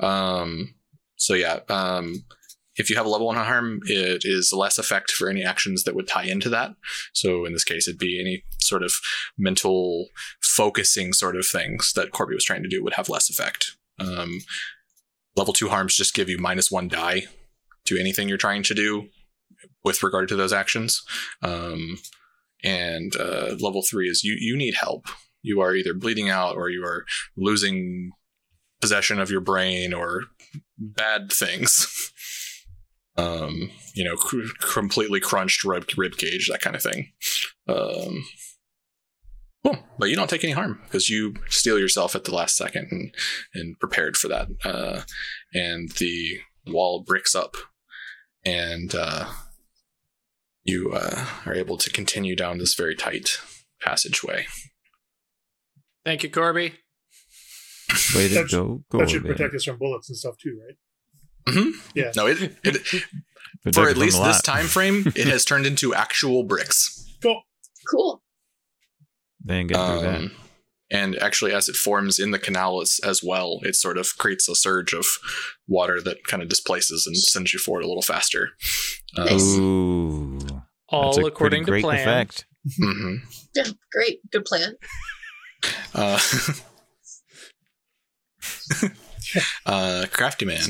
um so yeah, um, if you have a level one harm, it is less effect for any actions that would tie into that. So in this case, it'd be any sort of mental focusing sort of things that Corby was trying to do would have less effect. Um, level two harms just give you minus one die to anything you're trying to do with regard to those actions. Um, and uh, level three is you you need help. You are either bleeding out or you are losing possession of your brain or bad things. um, you know, cr- completely crunched rib, rib cage, that kind of thing. Um, cool. But you don't take any harm because you steel yourself at the last second and, and prepared for that. Uh, and the wall bricks up and uh, you uh, are able to continue down this very tight passageway. Thank you, Corby. Way to That sh- go, That should protect us from bullets and stuff too, right? Mhm. Yeah. No, it, it Protect for at least this time frame, it has turned into actual bricks. Cool. Cool. They ain't gonna do that. Um, and actually, as it forms in the canal as, as well, it sort of creates a surge of water that kind of displaces and sends you forward a little faster. Um, Nice. Ooh, All that's a according pretty to great plan. effect. mhm. Yeah, great. Good plan. Uh, uh, crafty man.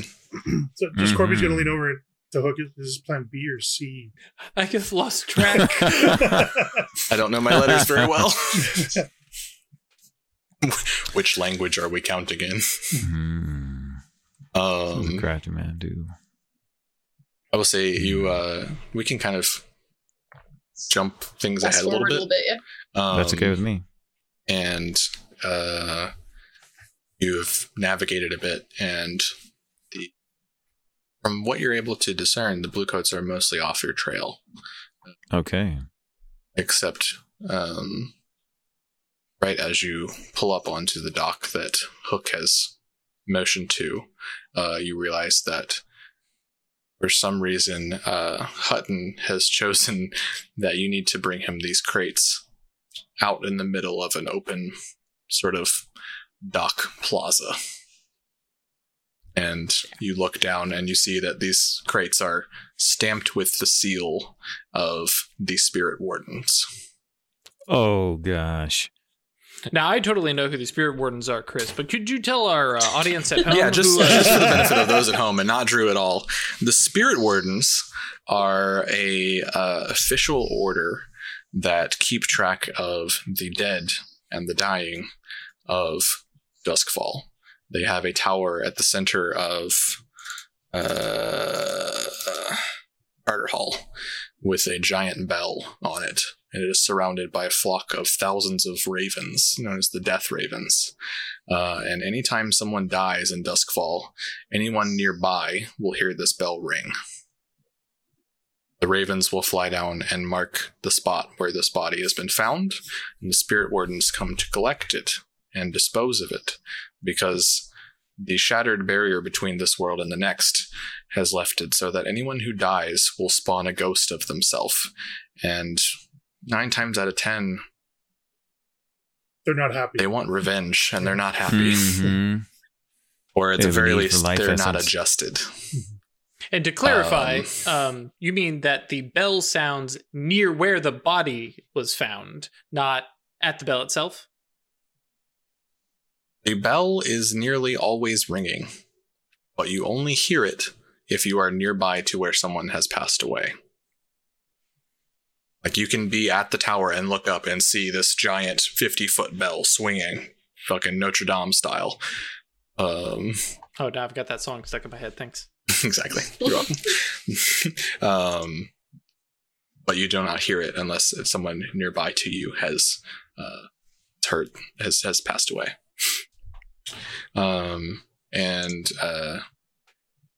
So just Corby's gonna Mhm. lean over to hook it. Is this plan B or C? I just lost track. I don't know my letters very well. Which language are we counting in? Hmm. Um, crafty man do? I will say you. Uh, we can kind of jump things Fast ahead a little bit. a little bit. Yeah. Um, That's okay with me. and uh, you've navigated a bit, and the from what you're able to discern, the blue coats are mostly off your trail, Okay. except um, right as you pull up onto the dock that Hook has motioned to, uh, you realize that. For some reason, uh, Hutton has chosen that you need to bring him these crates out in the middle of an open sort of dock plaza. And you look down and you see that these crates are stamped with the seal of the spirit wardens. Oh gosh. now, I totally know who the spirit wardens are, Chris, but could you tell our uh, audience at home? yeah, just, who, uh, just for the benefit of those at home and not Drew at all. The spirit wardens are a uh, official order that keep track of the dead and the dying of Doskvol. They have a tower at the center of uh, Hall with a giant bell on it. And it is surrounded by a flock of thousands of ravens, known as the Death Ravens. Uh, and anytime someone dies in Doskvol, anyone nearby will hear this bell ring. The ravens will fly down and mark the spot where this body has been found, and the spirit wardens come to collect it and dispose of it because the shattered barrier between this world and the next has left it so that anyone who dies will spawn a ghost of themselves. And nine times out of ten, They're not happy. they want revenge and they're not happy. Mhm. Or at They the very least, life they're not adjusted. And to clarify, um, you mean that the bell sounds near where the body was found, not at the bell itself? The bell is nearly always ringing, but you only hear it if you are nearby to where someone has passed away. Like you can be at the tower and look up and see this giant 50 foot bell swinging, fucking Notre Dame style. Um, Oh, now I've got that song stuck in my head. Thanks. exactly. You're welcome. um, but you do not hear it unless someone nearby to you has uh, heard has has passed away. Um, and uh,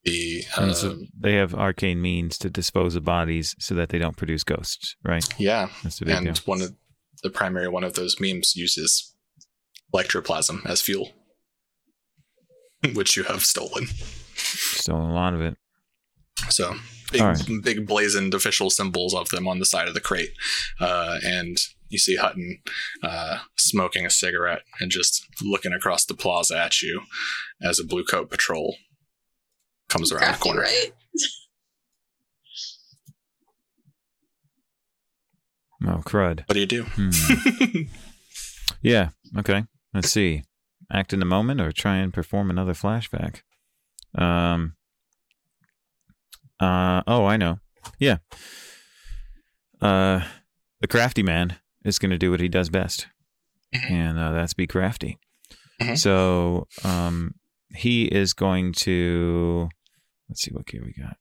the And so um, they have arcane means to dispose of bodies so that they don't produce ghosts, right? yeah, That's the big and deal. one of the primary one of those memes uses electroplasm as fuel, which you have stolen. Stolen a lot of it. So big, All right. big blazoned official symbols of them on the side of the crate, uh, and you see Hutton uh, smoking a cigarette and just looking across the plaza at you as a blue coat patrol comes around the corner. right? Oh, crud. What do you do? Hmm. yeah. Okay. Let's see. Act in the moment or try and perform another flashback. Um. Uh. Oh, I know. Yeah. Uh, the crafty man is going to do what he does best, Mhm. and uh, that's be crafty. Mhm. So, um, he is going to. Let's see what gear we got.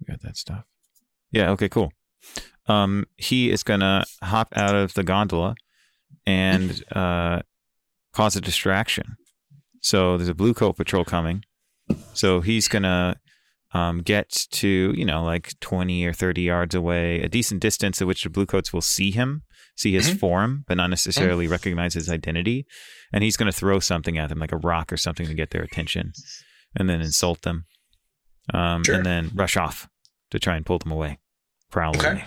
We got that stuff. Yeah. Okay. Cool. Um, he is gonna hop out of the gondola and uh, cause a distraction. So there's a blue coat patrol coming. So he's gonna um, get to you know like 20 or 30 yards away, a decent distance at which the blue coats will see him, see his Mhm. form, but not necessarily recognize his identity. And he's gonna throw something at them, like a rock or something, to get their attention, and then insult them, um, Sure. and then rush off to try and pull them away, prowl Okay. away.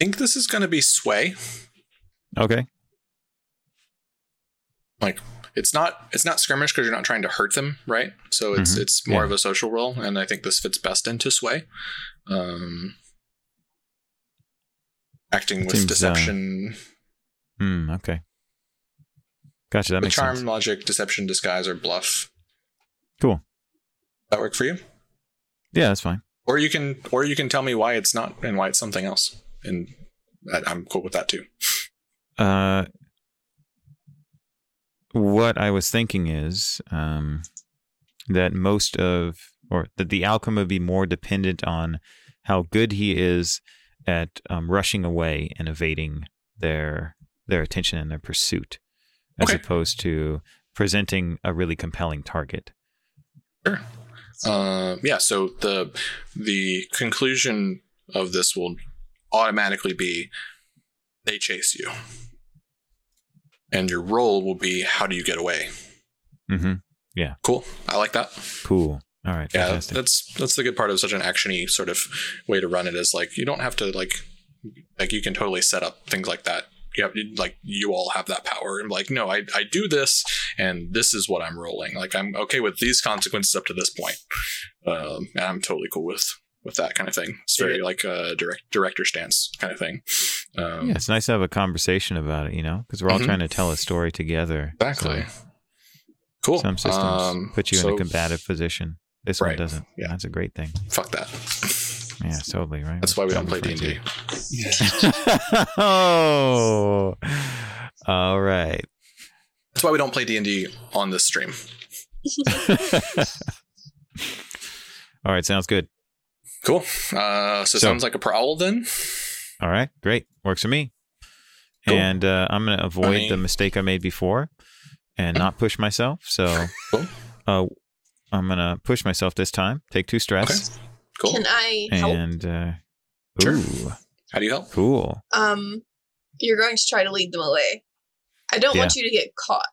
I think this is going to be sway. Okay. Like it's not it's not skirmish because you're not trying to hurt them, right? So it's Mhm. it's more Yeah. of a social role, and I think this fits best into sway. Um, acting with Seems, uh, deception, Hmm. Okay. Gotcha. That with makes charm, sense. logic, deception, disguise, or bluff. Cool. That work for you? Yeah, that's fine. Or you can or you can tell me why it's not and why it's something else, and I- I'm cool with that too. Uh, what I was thinking is um, that most of, or that the outcome would be more dependent on how good he is at um, rushing away and evading their their attention and their pursuit, as Okay. opposed to presenting a really compelling target. Sure. Uh, yeah. So the the conclusion of this will automatically be they chase you, and your role will be how do you get away. Mm-hmm. Yeah. Cool. I like that. Cool. All right. Yeah, Fantastic. that's that's the good part of such an actiony sort of way to run it is like you don't have to like like you can totally set up things like that. You have like you all have that power and like no, I I do this and this is what I'm rolling. Like I'm okay with these consequences up to this point. Um, and I'm totally cool with with that kind of thing. It's very like a direct director stance kind of thing. Um, yeah, it's nice to have a conversation about it, you know, because we're all Mhm. trying to tell a story together. Exactly. So Cool. some systems Um, put you in a combative position. This one doesn't. Yeah. That's a great thing. Fuck that. Yeah, totally right. That's why we don't play D and D. oh, all right. That's why we don't play D and D on this stream. all right, sounds good. Cool. Uh, so, So- sounds like a prowl then. All right, great. Works for me. Cool. And uh, I'm going to avoid Funny. the mistake I made before and not push myself. So Cool. uh, I'm going to push myself this time, take two stress. Cool. Can I help? And, uh, Sure. ooh, How do you help? cool. Um, you're going to try to lead them away. I don't want you to get caught,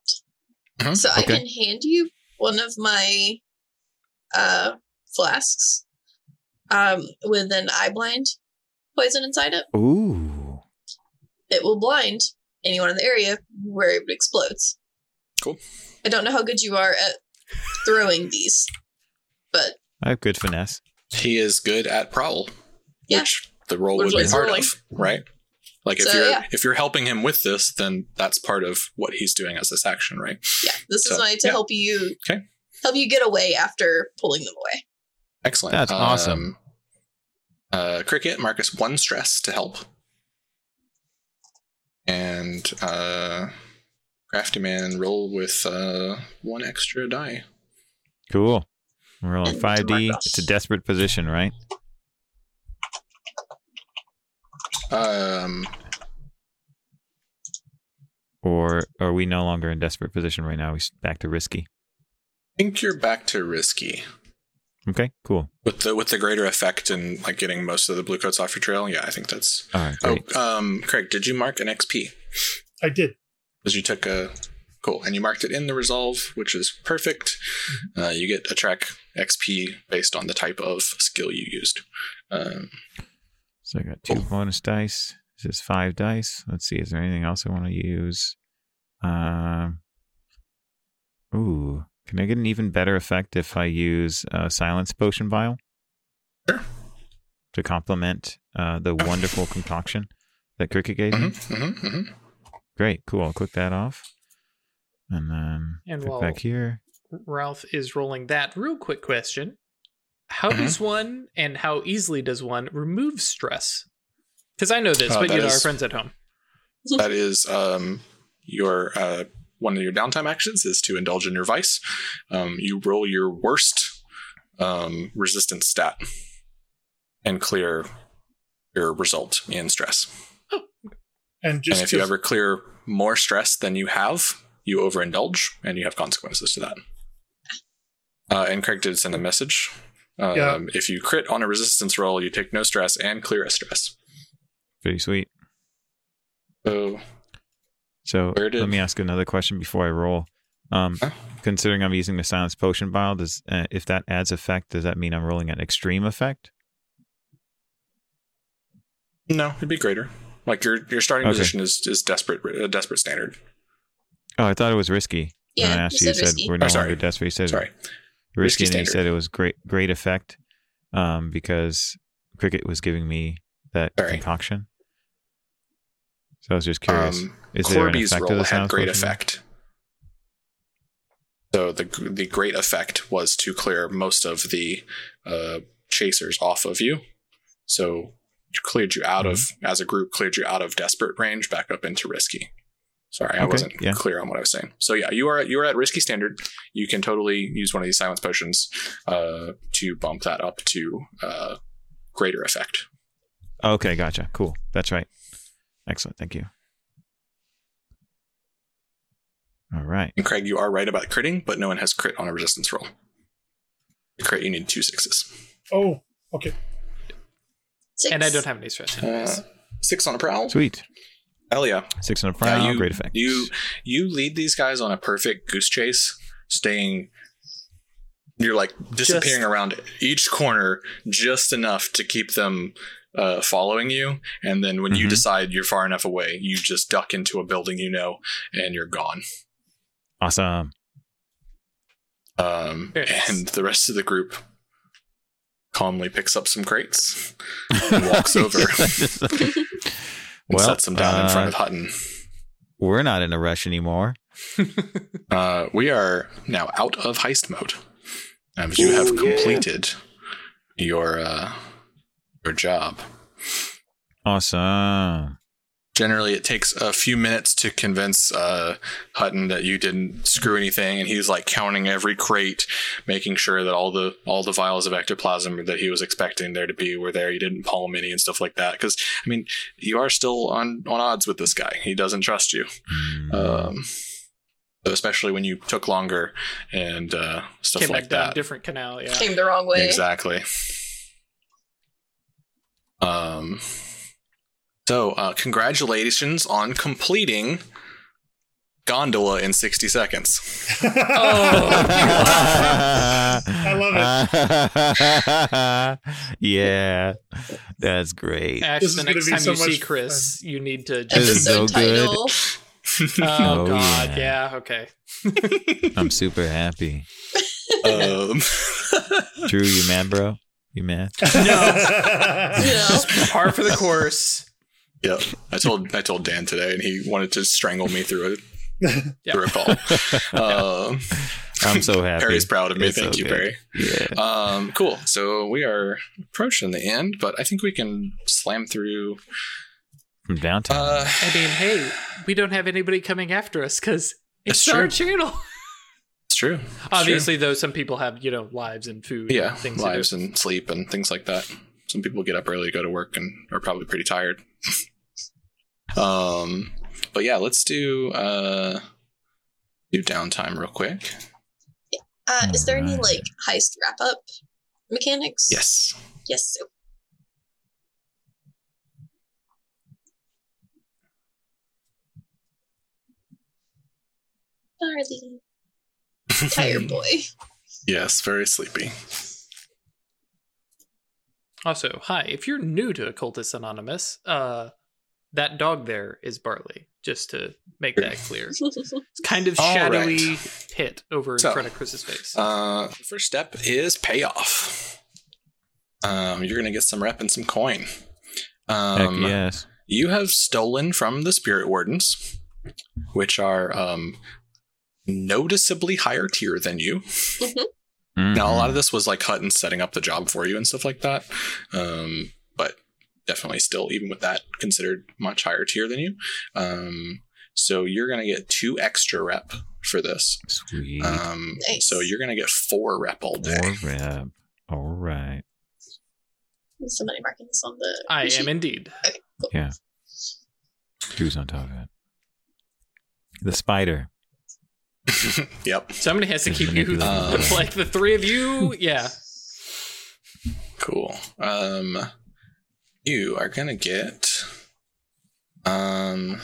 Mhm. so I can hand you one of my uh flasks, um, with an eye blind poison inside it. Ooh. It will blind anyone in the area where it explodes. Cool. I don't know how good you are at throwing these, but I have good finesse. He is good at prowl, Yeah. which the role Which would be is part rolling. of, right? Like if So, you're yeah. if you're helping him with this, then that's part of what he's doing as this action, right? yeah, this is my to yeah. help you Okay. help you get away after pulling them away. Excellent. That's um, awesome. Uh, Cricket, Marcus, one stress to help, and uh, Crafty Man roll with uh, one extra die. Cool. We're rolling 5D. It's a desperate position, right? Um, Or are we no longer in desperate position right now? We back to risky. I think you're back to risky. Okay, cool. with the with the greater effect and like getting most of the blue coats off your trail. Yeah, I think that's. All right, great. Oh, um, Craig, did you mark an XP? I did. Because you took a cool, and you marked it in the resolve, which is perfect. Uh, you get a track XP based on the type of skill you used. Um, So I got two Cool. bonus dice. This is five dice. Let's see. Is there anything else I want to use? Um. ooh, can I get an even better effect if I use uh, silence potion vial? Sure. To complement uh, the wonderful concoction that Cricket gave me. Mhm, mhm, mhm. Great, cool. I'll click that off, and then And click while- back here. Ralph is rolling that. Real quick question: How Mhm. does one and how easily does one remove stress? Because I know this, Uh, but you know our friends at home. That is um, your uh, one of your downtime actions is to indulge in your vice. Um, you roll your worst um, resistance stat and clear your result in stress. And just and if you ever clear more stress than you have, you overindulge and you have consequences to that. Uh, and Craig did send a message. Um, Yeah. If you crit on a resistance roll, you take no stress and clear a stress. Pretty sweet. So So did- let me ask another question before I roll. Um, Huh? considering I'm using the silence potion vial, does uh, if that adds effect, does that mean I'm rolling an extreme effect? no, it'd be greater. Like your your starting Okay. position is is desperate a desperate standard. Oh, I thought it was risky. Yeah, when I asked you, you said said risky. we're no Oh, sorry. longer desperate. You said Sorry. risky, Risky and you said it was great great effect um, because Cricket was giving me that Sorry. concoction. So I was just curious. Um, Is Corby's of the had great effect. So the the great effect was to clear most of the uh, chasers off of you. So cleared you out of Mm-hmm. as a group, cleared you out of desperate range back up into risky. Sorry, I Okay, wasn't yeah. clear on what I was saying. So yeah, you are you are at risky standard. You can totally use one of these silence potions uh, to bump that up to uh, greater effect. Okay, gotcha. Cool. That's right. Excellent. Thank you. All right. And Craig, you are right about critting, but no one has crit on a resistance roll. To crit, you need two sixes. oh, okay. Six. And I don't have any stress. Uh, six on a prowl. Sweet. Hell yeah. Six on a Yeah, prowl. you, great effect. You you lead these guys on a perfect goose chase, staying. You're like disappearing around each corner just enough to keep them uh, following you, and then when you Mhm. decide you're far enough away, you just duck into a building you know, and you're gone. Awesome. Um, Very nice. and the rest of the group calmly picks up some crates and walks over and well, sets them down in front uh, of Hutton. We're not in a rush anymore. Uh, we are now out of heist mode. Um, you have Ooh, yeah. completed your uh, your job. Awesome. Generally, it takes a few minutes to convince uh, Hutton that you didn't screw anything, and he's like counting every crate, making sure that all the all the vials of ectoplasm that he was expecting there to be were there. You didn't palm any and stuff like that. Because I mean, you are still on on odds with this guy. He doesn't trust you. Mm. Um, especially when you took longer and uh, stuff Came like back down a that. different canal. Yeah. Came the wrong way. Exactly. Um. So, uh, congratulations on completing Gondola in 60 seconds. Oh, I love it. yeah, that's great. Ash, This the is gonna next be time so you see much Chris, you need to This is just. so Episode good. Oh, Oh, God. yeah. Yeah. Okay. I'm super happy. um, Drew, you mad, bro? You mad? Yeah. Par for the course. Yeah, I told I told Dan today, and he wanted to strangle me through a Yeah. through a call. Um, I'm so happy. Perry's proud of me. It's Thank so you, good. Perry. Yeah. Um, cool. So we are approaching the end, but I think we can slam through. From downtown. Uh, I mean, hey, we don't have anybody coming after us because it's That's our true. channel. it's true. It's true. Obviously, though, some people have you know lives and food. yeah, and things lives and sleep and things like that. Some people get up early, go to work, and are probably pretty tired. um, but yeah, let's do uh, do downtime real quick. Uh, is there any like heist wrap up mechanics? Yes. Yes. So. Barley. Tired boy. yes, very sleepy. Also, hi, if you're new to Occultist Anonymous, uh, that dog there is Barley. Just to make that clear, it's kind of All shadowy pit over in So, front of Chris's face. Uh, first step is payoff. Um, you're gonna get some rep and some coin. Heck Um, yes. You have stolen from the spirit wardens, which are um, noticeably higher tier than you. Now, a lot of this was like Hutton setting up the job for you and stuff like that. Um, but definitely still, even with that, considered much higher tier than you. Um, so you're going to get two extra rep for this. Sweet. Um, Nice. So you're going to get four rep all day. More rep. All right. Is somebody marking this on the? I sheet? am indeed. Yeah. Who's on top of it? The spider. yep. Somebody has to keep you manipulating the- like the three of you. Yeah. Cool. Um, you are to get. Um,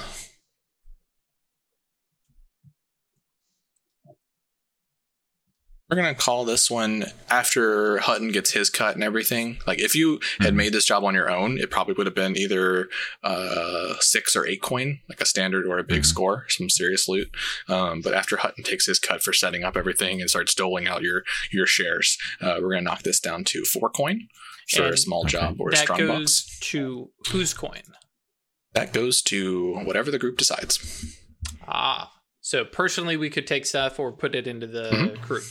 we're gonna call this one after Hutton gets his cut and everything. Like if you had Mhm. made this job on your own, it probably would have been either uh, six or eight coin, like a standard or a big Mhm. score, some serious loot. Um, but after Hutton takes his cut for setting up everything and starts doling out your your shares, uh, we're gonna knock this down to four coin for a small Okay. job or a that strong goes box. to whose coin? That goes to whatever the group decides. Ah. So personally, we could take stuff or put it into the Mhm. crew.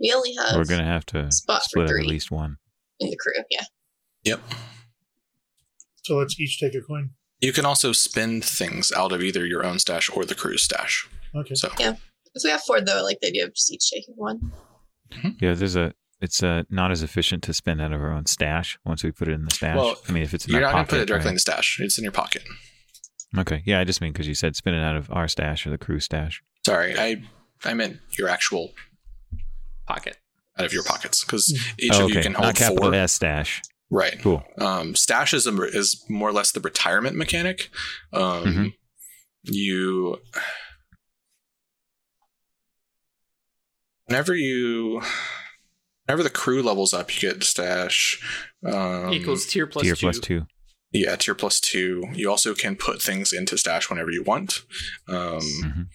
We only have We're gonna have to spot split up three. at least one. in the crew. Yeah. Yep. So let's each take a coin. You can also spend things out of either your own stash or the crew's stash. Okay. So yeah, If we have four, though, I like the idea of just each taking one. Yeah, there's a. It's uh, not as efficient to spend out of our own stash once we put it in the stash. Well, I mean, if it's in you're our not going to put it directly in the stash. It's in your pocket. Okay, yeah, I just mean because you said spend it out of our stash or the crew stash. Sorry, I I meant your actual Pocket. out of your pockets because each oh, of you can not hold capital four. S stash. Right. Cool. Um, stash is, a, is more or less the retirement mechanic. Um, Mhm. You, whenever you, whenever the crew levels up, you get stash. Um, Equals tier plus Tier two. plus two. Yeah, tier plus two. You also can put things into stash whenever you want. Um, Mhm.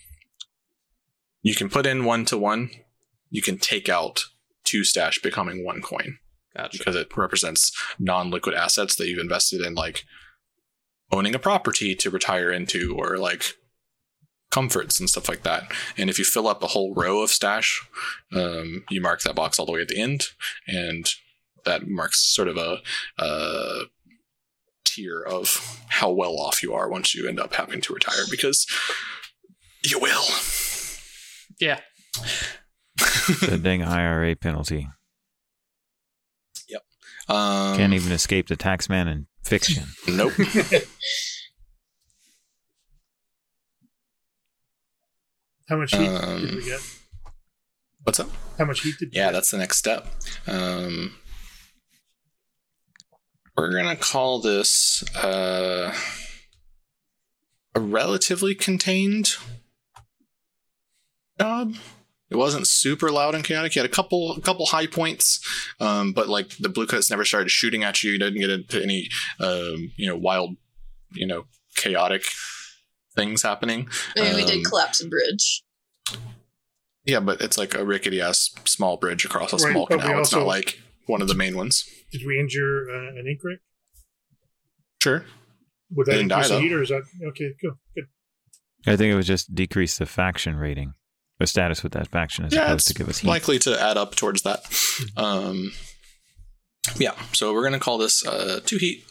You can put in one to one. You can take out two stash, becoming one coin Gotcha. because it represents non-liquid assets that you've invested in, like owning a property to retire into, or like comforts and stuff like that. And if you fill up a whole row of stash, um, you mark that box all the way at the end, and that marks sort of a, a tier of how well off you are once you end up having to retire because you will. Yeah. The dang IRA penalty. Yep. Um, Can't even escape the tax man in fiction. Nope. How much heat did Um, we get? What's up? How much heat did Yeah, that's the next step. Um, we're gonna call this uh, a relatively contained job. It wasn't super loud and chaotic. You had a couple, a couple high points, um, but like the blue coats never started shooting at you. You didn't get into any, um, you know, wild, you know, chaotic things happening. Maybe we Um, did collapse a bridge. Yeah, but it's like a rickety ass small bridge across a Right, small but we canal. It's not like one of the main ones. Did we injure uh, an ink rig? Sure. Would that Didn't die, increase the heat, or is that okay? Good. Good. I think it would just decrease the faction rating, the status with that faction, as yeah, opposed to give us heat. likely to add up towards that. Um, yeah, so we're gonna call this uh, two heat.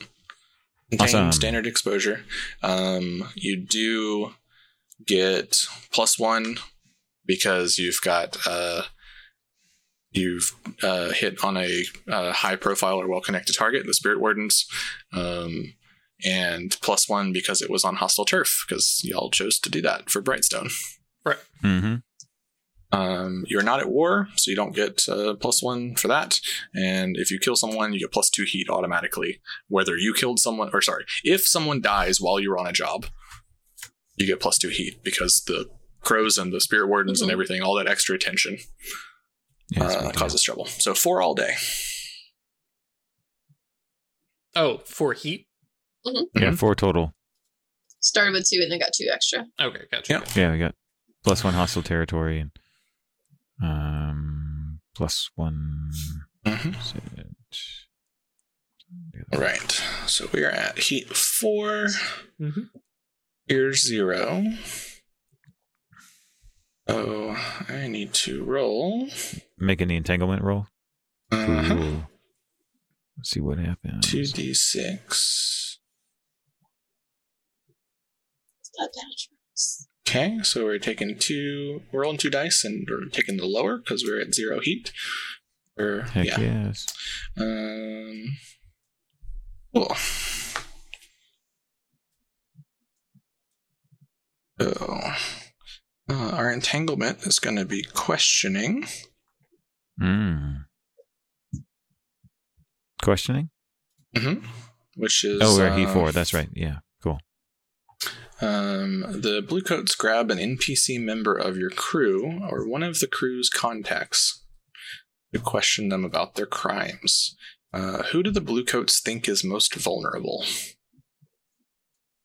Awesome. standard exposure. Um, you do get plus one because you've got uh, you've uh, hit on a, uh high profile or well connected target, the Spirit Wardens, um, and plus one because it was on hostile turf because y'all chose to do that for Brightstone. hmm Um, you're not at war, so you don't get uh, plus one for that. And if you kill someone, you get plus two heat automatically. Whether you killed someone, or sorry, if someone dies while you're on a job, you get plus two heat because the crows and the spirit wardens and Mhm. everything, all that extra attention Yeah, uh, sweet deal. causes trouble. So four all day. Oh, for heat? yeah, four total. started with two and then got two extra. Okay, gotcha. Yep. gotcha. Yeah, we got plus one hostile territory and um plus one. Mhm. is it- All right. So we are at heat four. Mhm. Here's zero. Oh, I need to roll. Making the entanglement roll. Uh-huh. Cool. Let's see what happens. 2d6. It's not bad. Okay, so we're taking two, we're rolling two dice and we're taking the lower because we're at zero heat. Or, Heck yeah. yes. Um, cool. So, uh, our entanglement is going to be questioning. Mm. Questioning? hmm Which is. Oh, we're at heat uh, four. That's right. Yeah. Cool. Um, the bluecoats grab an NPC member of your crew or one of the crew's contacts to question them about their crimes. Uh, who do the bluecoats think is most vulnerable?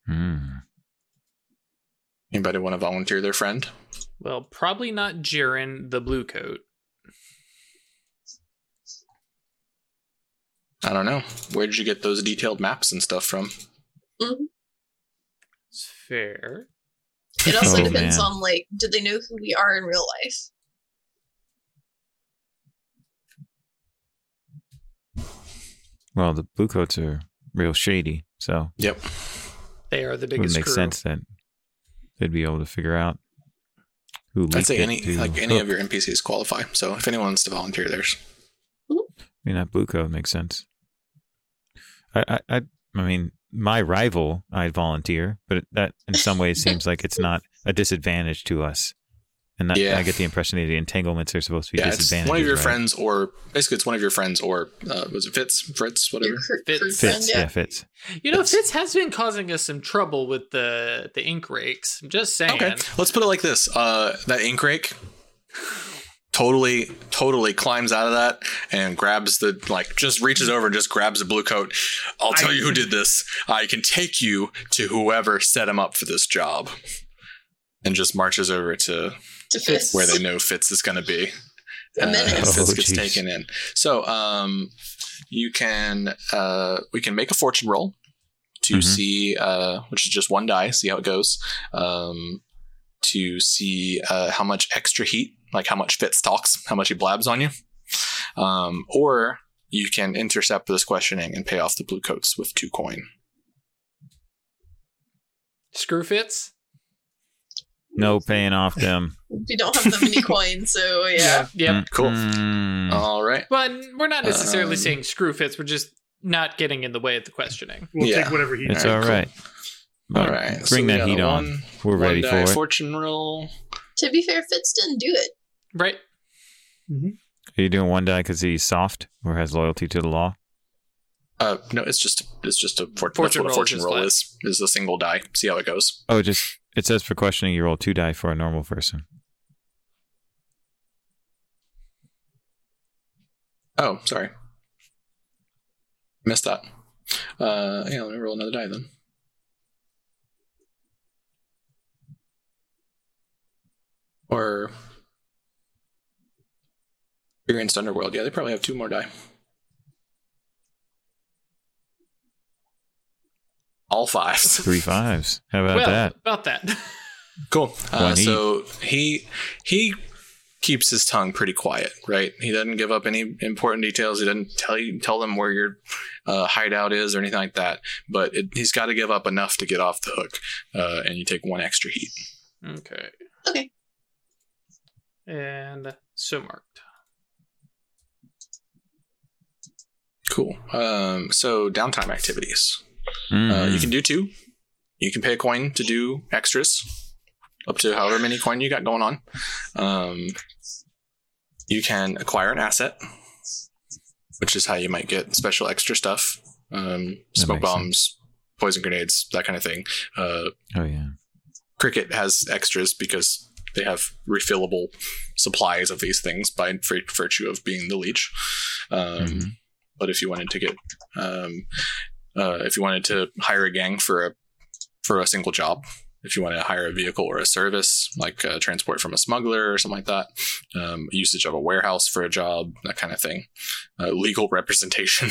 Mm. Anybody want to volunteer their friend? Well, probably not Jiren the Bluecoat. I don't know. Where did you get those detailed maps and stuff from? It's fair. It also Oh, depends man. on like, do they know who we are in real life? Well, the bluecoats are real shady, so Yep. They are the it would biggest make crew. sense that they'd be able to figure out who leaked I'd say any to like any of your NPCs qualify. So if anyone wants to volunteer theirs, I mean, that blue coat makes sense. I, I, I, I mean, my rival, I'd volunteer, but that in some ways seems like it's not a disadvantage to us. And that, Yeah. I get the impression that the entanglements are supposed to be yeah, disadvantages. one of your right? friends, or basically it's one of your friends, or uh, was it Fitz, Fritz, whatever. Your cr- Fits. crew Fits, yeah. yeah. fits. You know, Fits. Fitz has been causing us some trouble with the the ink rakes. I'm just saying. Okay, let's put it like this: uh, that ink rake totally, totally climbs out of that and grabs the like, just reaches over and just grabs the blue coat. I'll tell I- you who did this. I can take you to whoever set him up for this job, and just marches over to To Fitz. where they know Fitz is going to be. A menace. and Fitz Oh, gets jeez. taken in. So, um, you can uh, we can make a fortune roll to Mhm. see, uh, which is just one die, see how it goes. Um, to see uh, how much extra heat, like how much Fitz talks, how much he blabs on you. Um, or you can intercept this questioning and pay off the blue coats with two coin. Screw Fitz. No paying off them. We don't have that many coins, so yeah. Yep. Cool. Mm. All right. But we're not necessarily Um, saying screw Fitz. We're just not getting in the way of the questioning. We'll Yeah. take whatever he It's All all right, right. cool. But All right. Bring we that heat on. one- We're ready for it. Fortune roll. To be fair, Fitz didn't do it. Right. Are you doing one die because he's soft or has loyalty to the law? Uh, no, it's just it's just a for- Fortune that's what a roll fortune is roll flat. is. Is a single die. See how it goes. Oh, just it says for questioning you roll two die for a normal person. Oh, sorry, missed that. Uh, yeah, let me roll another die then. Or experienced underworld. Yeah, they probably have two more die. All fives. Three fives. How about well, that? about that. Cool. Uh, so he he keeps his tongue pretty quiet, right? He doesn't give up any important details. He doesn't tell you tell them where your uh, hideout is or anything like that. But it, he's got to give up enough to get off the hook, uh, and you take one extra heat. okay. Okay. And so marked. Cool. Um, so downtime activities. Uh, Mm. you can do two. You can pay a coin to do extras, up to however many coin you got going on. Um, you can acquire an asset, which is how you might get special extra stuff, um, smoke bombs, poison grenades, that kind of thing. Uh, oh yeah. Cricket has extras because they have refillable supplies of these things by virtue of being the leech. Um, Mhm. But if you wanted to get, um, uh, if you wanted to hire a gang for a for a single job. If you want to hire a vehicle or a service, like uh, transport from a smuggler or something like that, um, usage of a warehouse for a job, that kind of thing, uh, legal representation.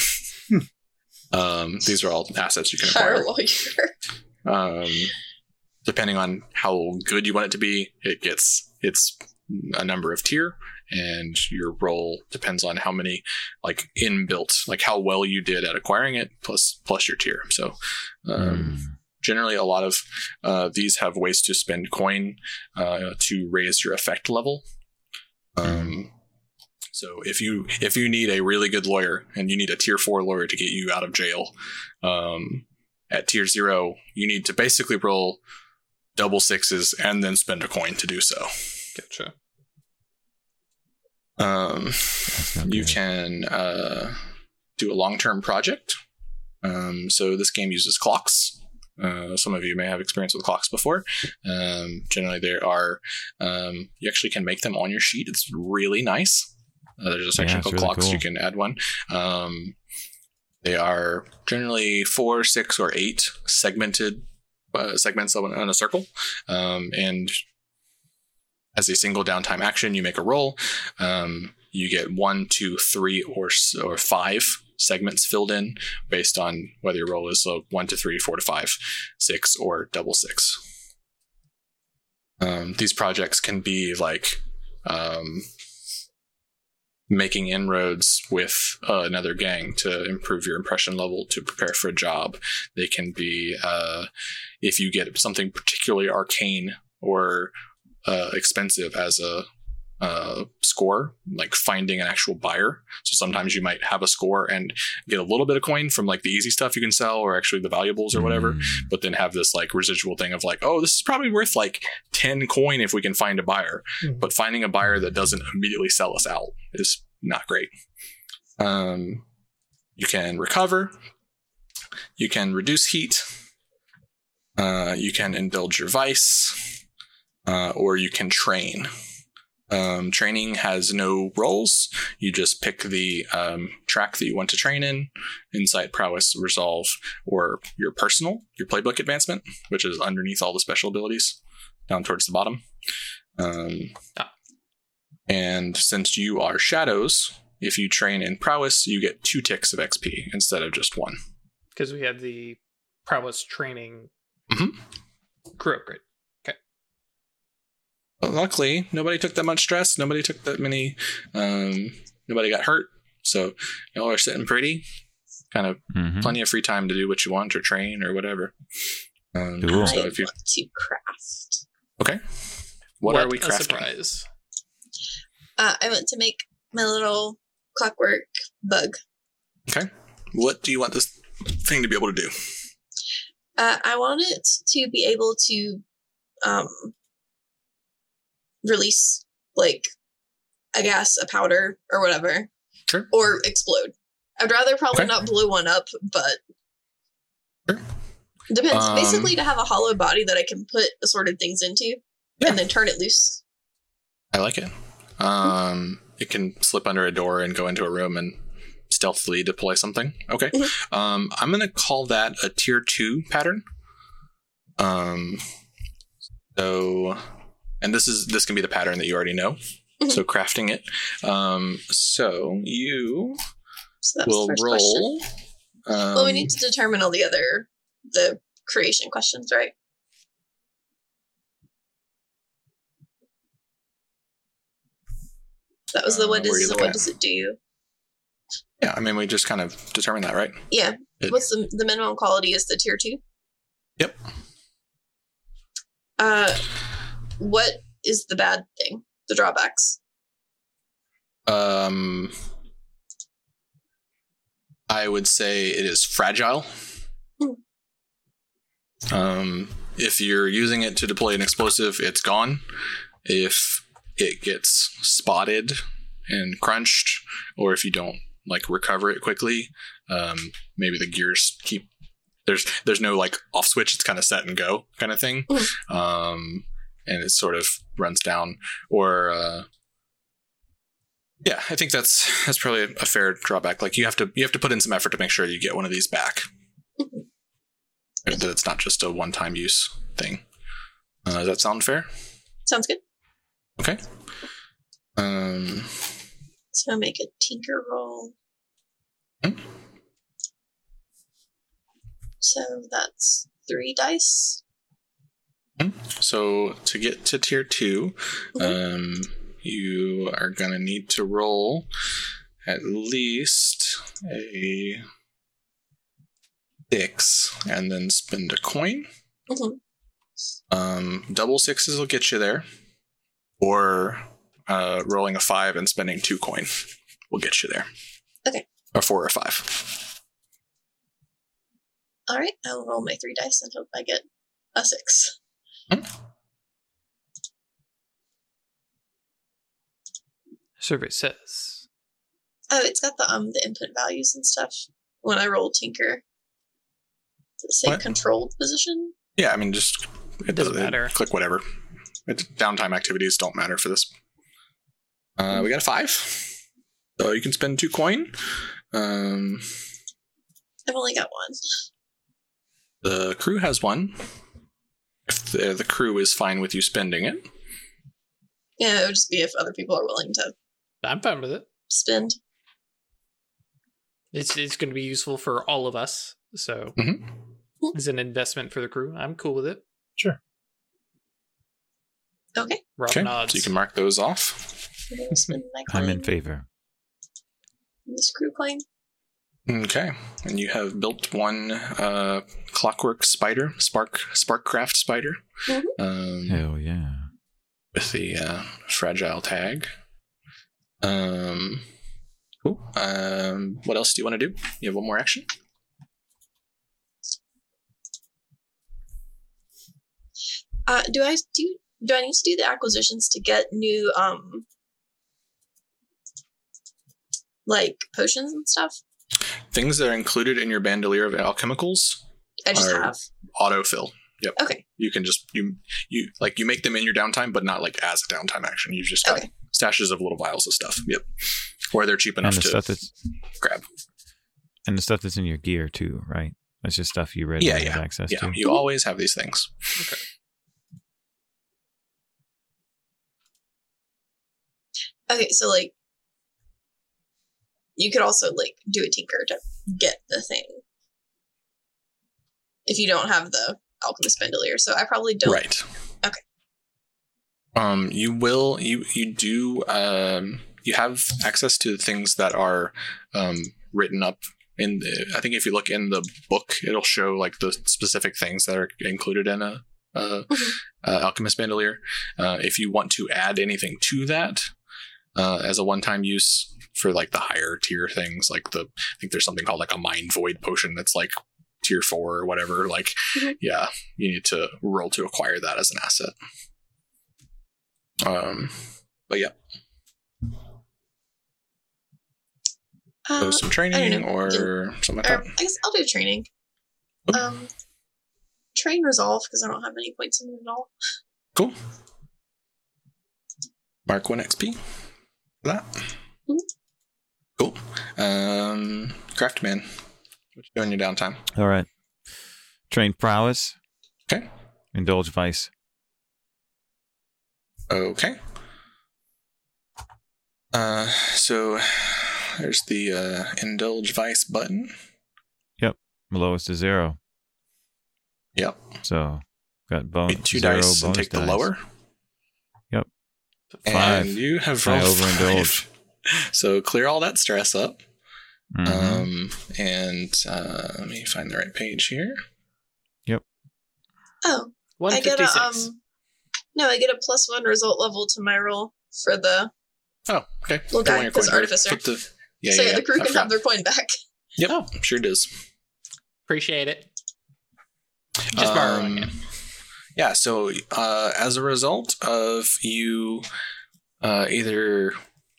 um, these are all assets you can Hire acquire. a lawyer. Um, depending on how good you want it to be, it gets it's a number of tier, and your role depends on how many like inbuilt, like how well you did at acquiring it, plus plus your tier. So. Um, Mm. generally a lot of uh, these have ways to spend coin uh, to raise your effect level um, so if you if you need a really good lawyer and you need a tier four lawyer to get you out of jail um, at tier zero you need to basically roll double sixes and then spend a coin to do so Gotcha. Um, you good. can uh, do a long-term project. Um, so this game uses clocks. Uh, some of you may have experience with clocks before. Um, generally, there are um, you actually can make them on your sheet. It's really nice. Uh, there's a section it's called really clocks. cool. You can add one. Um, they are generally four, six, or eight segmented uh, segments on on a circle, um, and as a single downtime action, you make a roll. Um, you get one, two, three, or or five segments filled in based on whether your roll is so one to three, four to five, six, or double six. Um, these projects can be like um, making inroads with uh, another gang to improve your impression level to prepare for a job. They can be uh, if you get something particularly arcane or uh, expensive as a uh, score, like finding an actual buyer. So sometimes you might have a score and get a little bit of coin from like the easy stuff you can sell, or actually the valuables or whatever. Mm. But then have this like residual thing of like, oh, this is probably worth like ten coin if we can find a buyer. Mhm. But finding a buyer that doesn't immediately sell us out is not great. Um, you can recover. You can reduce heat. Uh, you can indulge your vice, uh, or you can train. Um, training has no roles. You just pick the um, track that you want to train in, insight, prowess, resolve, or your personal, your playbook advancement, which is underneath all the special abilities, down towards the bottom. Um, and since you are shadows, if you train in prowess, you get two ticks of XP instead of just one. Because we had the prowess training Mhm. crew upgrade. But luckily, nobody took that much stress. Nobody took that many. Um, nobody got hurt. So y'all are sitting pretty. Kind of Mhm. plenty of free time to do what you want or train or whatever. Um, Cool. So if you want to craft. okay, what, are we a crafting? surprise. Uh, I want to make my little clockwork bug. Okay. What do you want this thing to be able to do? Uh, I want it to be able to um, release, like, a gas, a powder, or whatever, Sure. or explode. I'd rather probably Okay. not blow one up, but Sure. depends. Um, Basically, to have a hollow body that I can put assorted things into Yeah. and then turn it loose. I like it. Um, it can slip under a door and go into a room and stealthily deploy something. Okay. Mhm. Um, I'm gonna call that a tier two pattern. Um, so, and this is this can be the pattern that you already know. Mhm. So crafting it. Um, so you So will the first question. roll. Um, Well, we need to determine all the other the creation questions, right? That was the Uh, what where are you is looking what at? does it do? Yeah, I mean, we just kind of determined that, right? Yeah. It- What's the the minimum quality is the tier two? Yep. Uh what is the bad thing? The drawbacks. Um, I would say it is fragile. Um, if you're using it to deploy an explosive, it's gone. If it gets spotted and crunched, or if you don't like recover it quickly, um, maybe the gears keep there's there's no like off switch. It's kind of set and go kind of thing, um, and it sort of runs down. Or uh, yeah, I think that's that's probably a fair drawback. Like you have to you have to put in some effort to make sure you get one of these back. That it's not just a one-time use thing. Uh, does that sound fair? Sounds good. Okay. Um, So make a tinker roll. Hmm. So that's three dice. So to get to tier 2 um, you are gonna need to roll at least a six, and then spend a coin. Mhm. Um, double sixes will get you there, or uh, rolling a five and spending two coin will get you there. Okay. Or four or five. All right, I'll roll my three dice and hope I get a six. Survey says. Oh, it's got the um the input values and stuff. When I roll tinker, does it say What? controlled position? Yeah, I mean, just it Doesn't doesn't matter. Click whatever. It's, downtime activities don't matter for this. Uh, we got a five, so you can spend two coin. Um, I've only got one. the crew has one. If the, the crew is fine with you spending it, Yeah, it would just be if other people are willing to I'm fine with it. spend. It's it's going to be useful for all of us. So Mhm. it's an investment for the crew. I'm cool with it. Sure. Okay, Rob okay, nods. so you can mark those off. I'm gonna spend my coin. I'm in favor. This crew coin. Okay, and you have built one uh, clockwork spider, spark sparkcraft spider, Mhm. um, Hell yeah. with the uh, fragile tag. Um, cool. Um, what else do you want to do? You have one more action. Uh, do I do? Do I need to do the acquisitions to get new um like potions and stuff? Things that are included in your bandolier of alchemicals I just Are- have. autofill. Yep. Okay. You can just you you like you make them in your downtime, but not like as a downtime action. You've just got Okay. stashes of little vials of stuff. Yep. Where they're cheap And enough the to stuff that's grab. and the stuff that's in your gear too, right? That's just stuff you readily Yeah, have access Yeah, to. you always have these things. Okay. Okay, so like you could also like do a tinker to get the thing. If you don't have the alchemist bandolier. So I probably don't Right. Okay. Um, you will you you do um you have access to things that are um written up in the I think if you look in the book it'll show like the specific things that are included in a uh, uh, alchemist bandolier. Uh, if you want to add anything to that uh, as a one-time use for like the higher tier things, like the I think there's something called like a mind void potion that's like tier four or whatever. Like, Mhm. yeah, you need to roll to acquire that as an asset. Um, but yeah, uh, so some training or something like or that. I guess I'll do training. Okay. Um train resolve because I don't have any points in it at all. Cool. Mark one XP for that. Mhm. Um, Craftman, what you doing in your downtime? All right. Train prowess. Okay. Indulge vice. Okay. Uh, so there's the uh, indulge vice button. Yep. Lowest is zero. Yep. So got bone Get two zero dice and take the dice. lower. Five. And you have rolled overindulge. five. So clear all that stress up. Mhm. Um, and uh, let me find the right page here. Yep. Oh, I get a um no, I get a plus one result level to my roll for the Oh, okay. Little Go guy, on this artificer. Put the, yeah, so yeah, yeah, the crew I can forgot. have their coin back. Yep, Oh. sure does. Appreciate it. Just borrowing Um, it. Yeah, so uh, as a result of you uh, either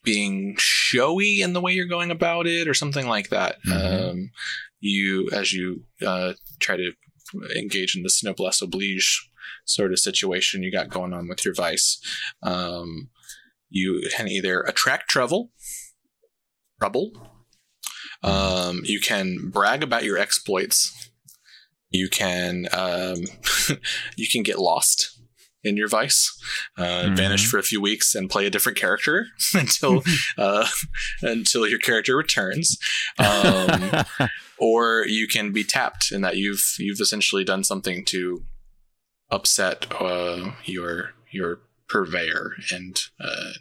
being showy in the way you're going about it or something like that, Mhm. um, you, as you uh, try to engage in this noblesse oblige sort of situation you got going on with your vice, um, you can either attract trouble, trouble. Um, you can brag about your exploits. You can um, you can get lost in your vice, uh, vanish Mhm. for a few weeks, and play a different character until uh, until your character returns. Um, or you can be tapped in that you've you've essentially done something to upset uh, your your purveyor and uh,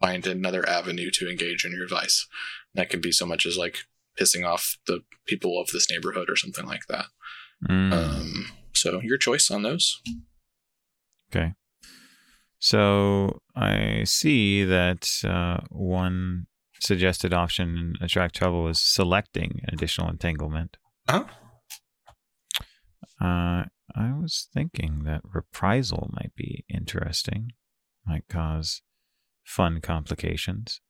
find another avenue to engage in your vice. That could be so much as like pissing off the people of this neighborhood or something like that. Mm, Um, so your choice on those. Okay. So I see that uh, one suggested option in attract trouble is selecting additional entanglement. Uh-huh. Uh, I was thinking that reprisal might be interesting, might cause fun complications.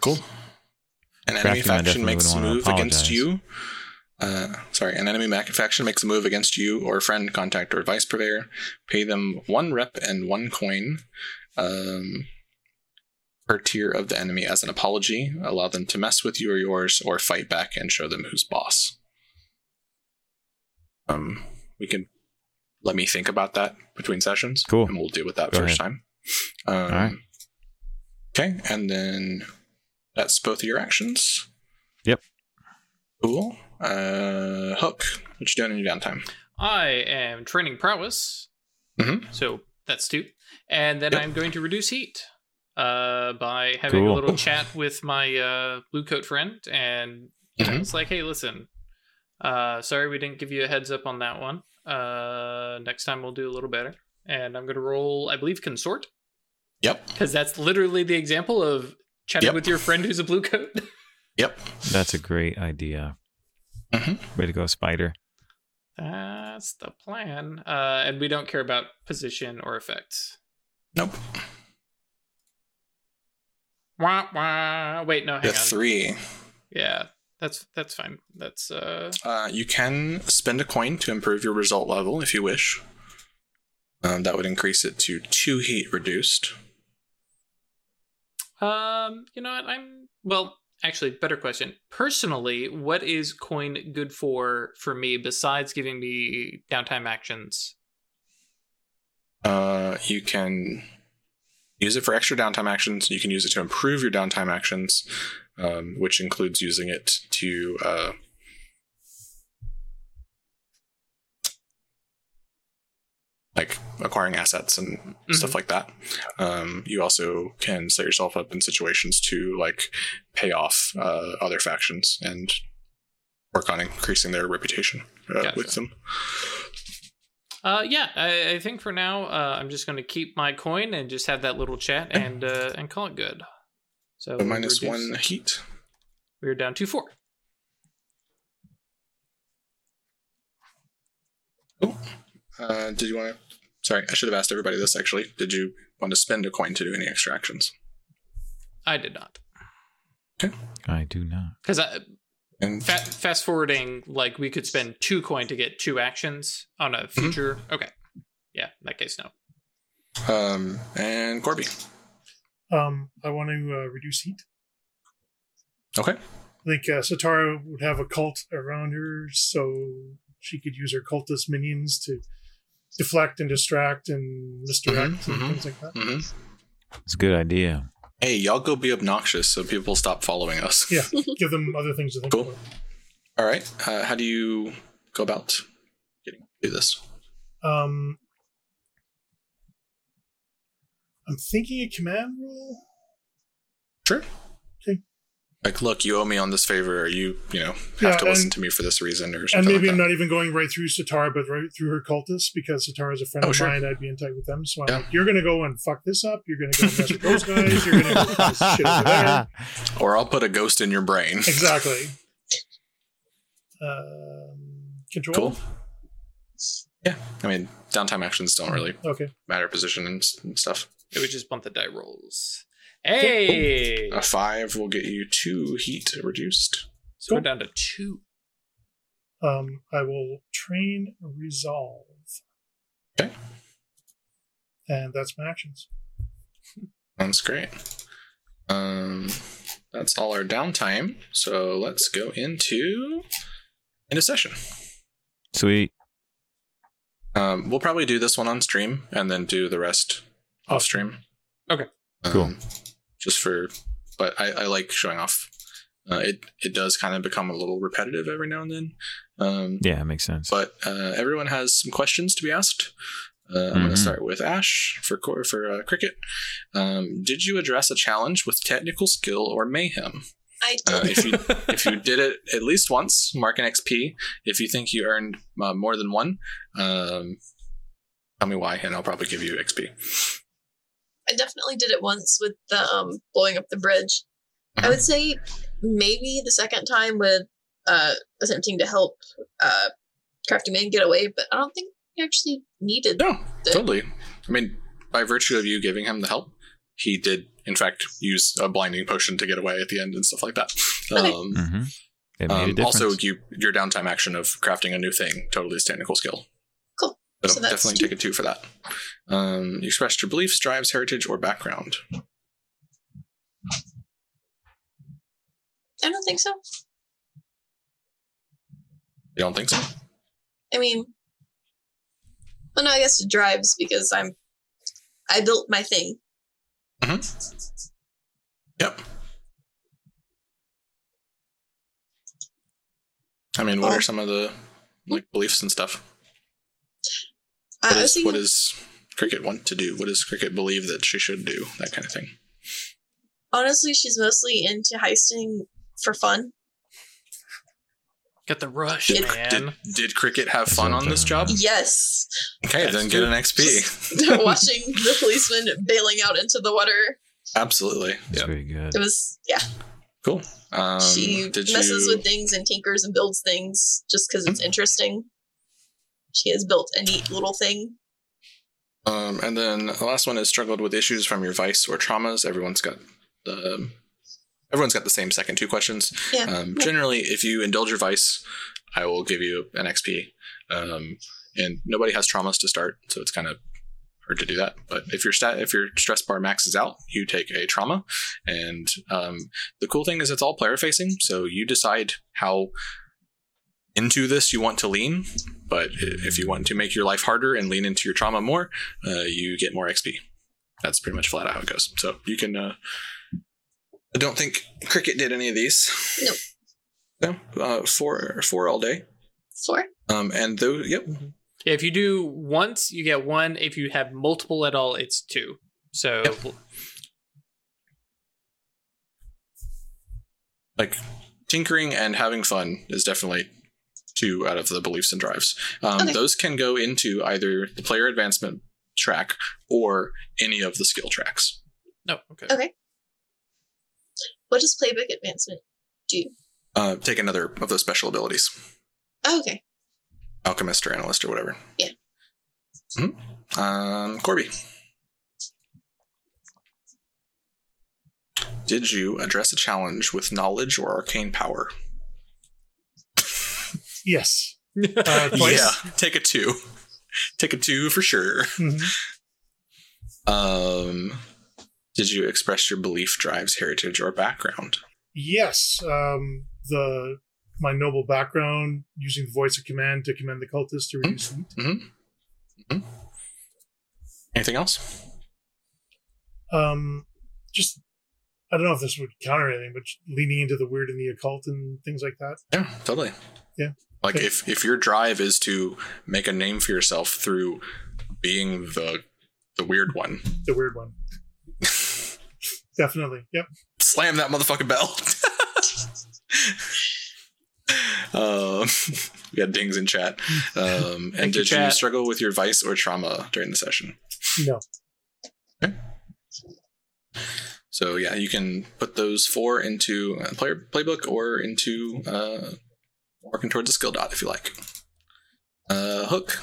Cool. An enemy faction makes a move against you. Uh, sorry, an enemy mac- faction makes a move against you or a friend, contact, or vice purveyor. Pay them one rep and one coin um, per tier of the enemy as an apology. Allow them to mess with you or yours, or fight back and show them who's boss. Um, we can let me think about that between sessions. Cool. and we'll deal with that Go first ahead. time. Um, right. Okay, and then that's both of your actions. Yep. Cool. Uh, Hook, what you doing in your downtime? I am training prowess. Mhm. So that's two. And then Yep. I'm going to reduce heat uh, by having a little chat with my uh, blue coat friend. And Mhm. it's like, hey, listen, uh, sorry we didn't give you a heads up on that one. Uh, next time we'll do a little better. And I'm going to roll, I believe, consort. Yep. Because that's literally the example of chatting Yep. with your friend who's a blue coat. Yep. That's a great idea. Mhm. Way to go, Spider. That's the plan. Uh, and we don't care about position or effects. Nope. Wah, wah. Wait, no, hang The on. three. Yeah, that's that's fine. That's uh Uh, you can spend a coin to improve your result level if you wish. Um, that would increase it to two heat reduced. um you know what I'm well actually better question. Personally, what is coin good for for me besides giving me downtime actions? Uh, you can use it for extra downtime actions. You can use it to improve your downtime actions, um, which includes using it to uh, like acquiring assets and stuff like that. Um, you also can set yourself up in situations to like pay off uh, other factions and work on increasing their reputation uh, Gotcha. with them. Uh yeah, I, I think for now uh, I'm just going to keep my coin and just have that little chat and uh and call it good. So So minus one heat. We're down to four. Uh, did you want to? Sorry, I should have asked everybody this actually. Did you want to spend a coin to do any extractions? I did not Okay. I do not. because I And Fa- fast forwarding, like we could spend two coin to get two actions on a future. Okay, yeah, in that case, no. um, and Corby. Um, I want to uh, reduce heat. Okay. I think uh, Satara would have a cult around her, so she could use her cultist minions to deflect and distract and misdirect Mhm, and mhm. things like that. hmm It's a good idea. Hey, y'all go be obnoxious so people stop following us. Yeah, give them other things to think Cool. about. All right. Uh, how do you go about getting to do this? Um, I'm thinking a command roll. Sure. Okay. Like, look, you owe me on this favor, or you, you know, have Yeah, to listen and- to me for this reason, or something. And maybe like I'm that. not even going right through Satara, but right through her cultists because Satara's a friend Oh, of sure. mine. I'd be in touch with them. So I'm Yeah. like, you're going to go and fuck this up. You're going to go mess with those guys. You're going to go this shit over there. Or I'll put a ghost in your brain. Exactly. Um, control. Cool. Yeah, I mean, downtime actions don't really Okay. matter position and, and stuff. It would just bump the die rolls. Hey, A five will get you two heat reduced. so we're down to two. Um, I will train resolve. Okay. And that's my actions. Sounds great. Um, that's all our downtime. So let's go into into session. Sweet. Um, we'll probably do this one on stream and then do the rest off stream. Okay. Cool. Just for, but I, I like showing off. Uh, it it does kind of become a little repetitive every now and then. Um, Yeah, it makes sense. but uh, everyone has some questions to be asked. Uh, I'm going Mhm. to start with Ash for cor- for uh, cricket. Um, did you address a challenge with technical skill or mayhem? I Uh, did. if you if you did it at least once, mark an XP. If you think you earned uh, more than one, um, tell me why, and I'll probably give you XP. I definitely did it once with the um blowing up the bridge. I would say maybe the second time with uh attempting to help uh Crafty Man get away, but I don't think he actually needed No, the- totally. I mean, by virtue of you giving him the help, he did in fact use a blinding potion to get away at the end and stuff like that. Okay. Um, hmm It made Um, difference. also, you your downtime action of crafting a new thing totally is technical skill. So, So that's definitely two. take a two for that. Um, you expressed your beliefs, drives, heritage, or background. I don't think so. You don't think so? I mean well no, I guess it drives because I'm I built my thing. Yep. I mean, what Oh. are some of the like beliefs and stuff? I, What I was is thinking what does Cricket want to do? What does Cricket believe that she should do? That kind of thing. honestly she's mostly into heisting for fun. Get the rush, Did, man. did, did Cricket have fun on this job? Yes. Okay, That's then get an XP. Watching the policeman bailing out into the water. Absolutely. It's Yeah. pretty good. It was yeah. Cool. Um, she did messes you, with things and tinkers and builds things just because it's interesting. She has built a neat little thing. Um, and then the last one is struggled with issues from your vice or traumas. Everyone's got the everyone's got the same second two questions. Yeah. Um, generally, if you indulge your vice, I will give you an XP. Um, and nobody has traumas to start, so it's kind of hard to do that. But if your stat, if your stress bar maxes out, you take a trauma. And um, the cool thing is it's all player facing, so you decide how into this you want to lean. But if you want to make your life harder and lean into your trauma more, uh, you get more XP. That's pretty much flat out how it goes. So you can. Uh, I don't think Cricket did any of these. Nope. No, uh, four four all day. Four. Um, and those, yep, Yeah, if you do once, you get one. If you have multiple at all, it's two. So Yep. like tinkering and having fun is definitely two out of the beliefs and drives. Um, Okay. Those can go into either the player advancement track or any of the skill tracks. no, okay. Okay. What does playbook advancement do? Uh, take another of those special abilities, Oh, okay. alchemist or analyst or whatever. Yeah. Mhm. Um, Corby. Did you address a challenge with knowledge or arcane power? Yes. Uh, twice. Yeah, take a two. Take a two for sure. Mhm. Um, did you express your belief, drives, heritage, or background? Yes. Um, the my noble background using the voice of command to command the cultists to reduce heat. Mm-hmm. hmm Anything else? Um, just I don't know if this would counter anything, but leaning into the weird and the occult and things like that. Yeah, totally. Yeah. Like if if your drive is to make a name for yourself through being the the weird one, The weird one. Definitely. Yep. slam that motherfucking bell. um, we got dings in chat. Um, and Thank you, did you struggle with your vice or trauma during the session? No. Okay. So yeah, you can put those four into uh, player playbook or into uh, working towards a skill dot if you like. Uh, hook.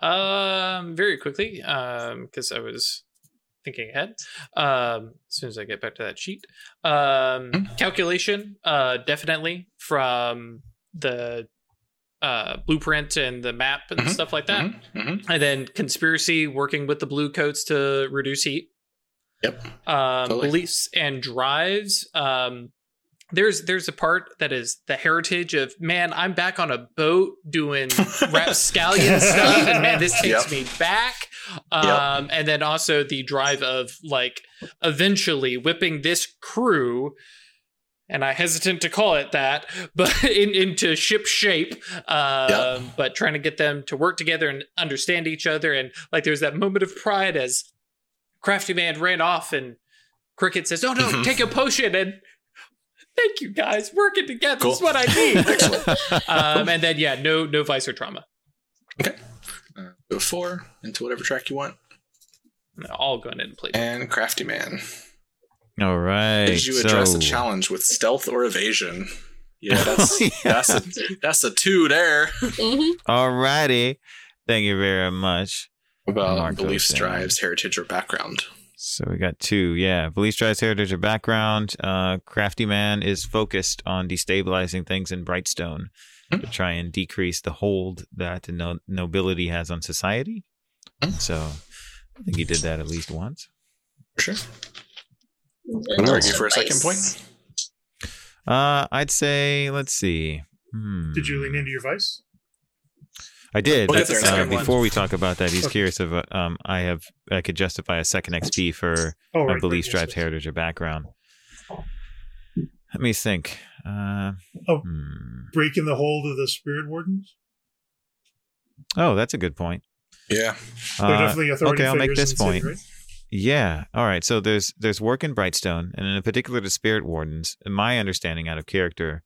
Um, very quickly, um, because I was thinking ahead. Um, as soon as I get back to that sheet, um, Hmm. calculation, uh, definitely from the uh blueprint and the map and Mhm, stuff like that, Mhm, mhm. and then conspiracy working with the blue coats to reduce heat. Yep. um, Totally. beliefs and drives. Um, there's there's a part that is the heritage of man. I'm back on a boat doing rapscallion stuff, and man, this takes Yep. me back. Um, and then also the drive of like eventually whipping this crew. And I hesitant to call it that, but in, into ship shape. Um, Yep. But trying to get them to work together and understand each other, and like there's that moment of pride as Crafty Man ran off, and Cricket says, "Oh no, Mhm. take a potion!" And thank you guys, working together is what I need. Excellent. um, and then yeah, no no vice or trauma. Uh, go four into whatever track you want. All going in place. And Crafty Man. All right. Did you address so, a challenge with stealth or evasion? Yeah, that's Yeah. that's a that's a two there. hmm All righty. Thank you very much. About Mark those beliefs, down. drives, heritage, or background. So we got two. Yeah. Belief drives heritage or background. Uh, Crafty Man is focused on destabilizing things in Brightstone to Hmm. try and decrease the hold that the no- nobility has on society. Hmm. So I think he did that at least once. For sure. Argue for a second point. Uh, I'd say, let's see. Hmm. Did you lean into your vice? I did. We'll That's, get there in a uh, second. before we talk about that, he's Okay. curious if uh, um I have I could justify a second XP for Oh, my right, belief right, drives heritage or background. Let me think. Uh, Oh. hmm. Breaking the hold of the spirit wardens. oh, that's a good point. Yeah. Uh, definitely okay, I'll make this in the city, point. right? Yeah. All right. So there's there's work in Brightstone, and in particular the Spirit Wardens. My understanding out of character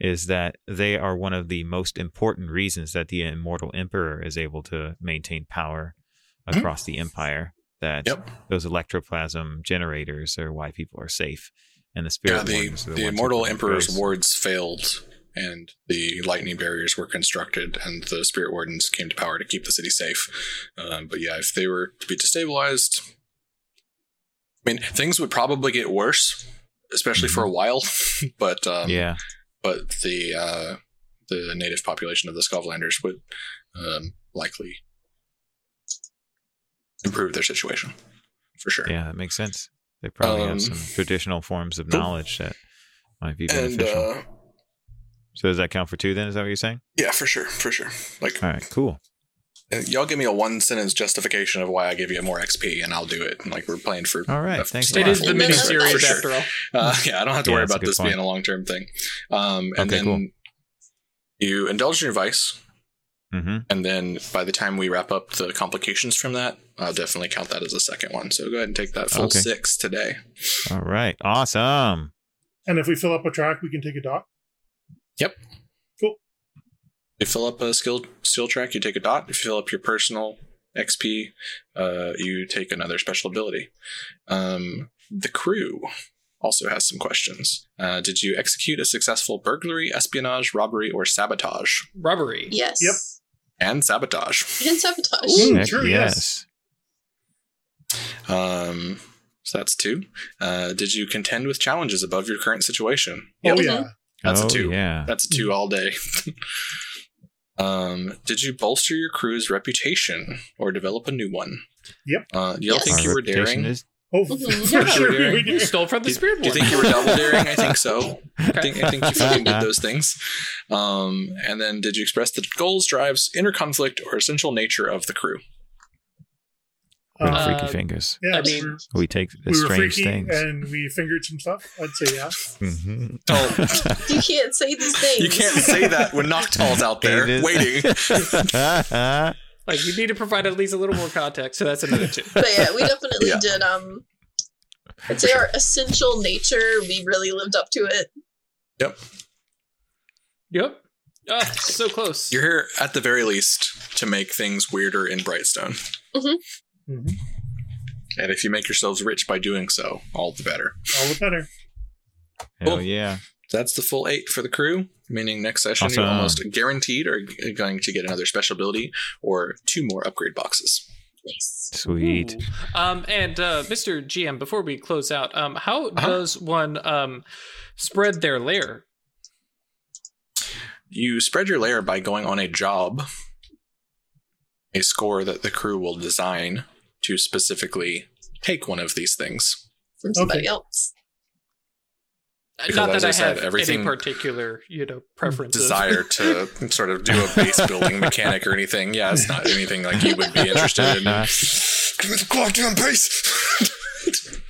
is that they are one of the most important reasons that the Immortal Emperor is able to maintain power across the Empire. That Yep. those electroplasm generators are why people are safe, and the Spirit Yeah, the, the, immortal emperor's wards failed and the lightning barriers were constructed and the spirit wardens came to power to keep the city safe um, but yeah if they were to be destabilized i mean things would probably get worse especially for a while but um, Mm-hmm. yeah. But the uh, the native population of the Skovlanders would um, likely improve their situation for sure Yeah, that makes sense. They probably Um, have some traditional forms of knowledge that might be and beneficial. uh, so does that count for two then? Is that what you're saying? yeah for sure for sure like All right, cool. Y'all give me a one sentence justification of why I give you more XP, and I'll do it. Like we're playing for. All right, a- thanks It a is lot. the No, no, mini series for after all. Uh, yeah, I don't have to Yeah, worry about this point. being a long term thing. Um, and Okay, then cool. you indulge in your vice, Mm-hmm. and then by the time we wrap up the complications from that, I'll definitely count that as a second one. So go ahead and take that full Okay. six today. All right, awesome. And if we fill up a track, we can take a dot. You fill up a skill skill track, you take a dot. If you fill up your personal XP, uh, you take another special ability. Um, the crew also has some questions. Uh, did you execute a successful burglary, espionage, robbery, or sabotage? Robbery. Yes. Yep. And sabotage. And sabotage. Ooh, Heck true, yes. Um, so that's two. Uh, did you contend with challenges above your current situation? Oh yeah. That's oh, a two. Yeah. That's a two all day. um, did you bolster your crew's reputation or develop a new one? Yep. Uh, do y'all Yes. think Our you were daring? is- Oh, for Yeah, sure. daring. we You stole from the Do, spirit do you think you were double daring? I think so. I think I think you fucking did those things. Um, and then did you express the goals, drives, inner conflict, or essential nature of the crew? With Uh, freaky Uh, fingers. yeah, I we mean- We take the we strange freaky things. and we fingered some stuff. I'd say yeah. Mhm. Oh. You can't say these things. You can't say that when Noctall's out there It is- waiting. Like you need to provide at least a little more context, so that's another two. But yeah, we definitely Yeah. did. Um, I'd say our essential nature. We really lived up to it. Yep. Yep. Oh, so close. You're here at the very least to make things weirder in Brightstone. Mhm. And if you make yourselves rich by doing so, all the better. All the better. Hell Cool. yeah. That's the full eight for the crew, meaning next session Awesome. you almost guaranteed are going to get another special ability or two more upgrade boxes. Nice. Sweet. Ooh. Um, and uh, Mr. GM, before we close out, um, how Uh-huh. does one um spread their lair? You spread your layer by going on a job, a score that the crew will design to specifically take one of these things. from somebody Okay. else. Because Not as that I I, said, have everything- any particular, you know, preferences. Desire to sort of do a base building mechanic or anything. Yeah, it's not anything like you would be interested in. Give me the goddamn base.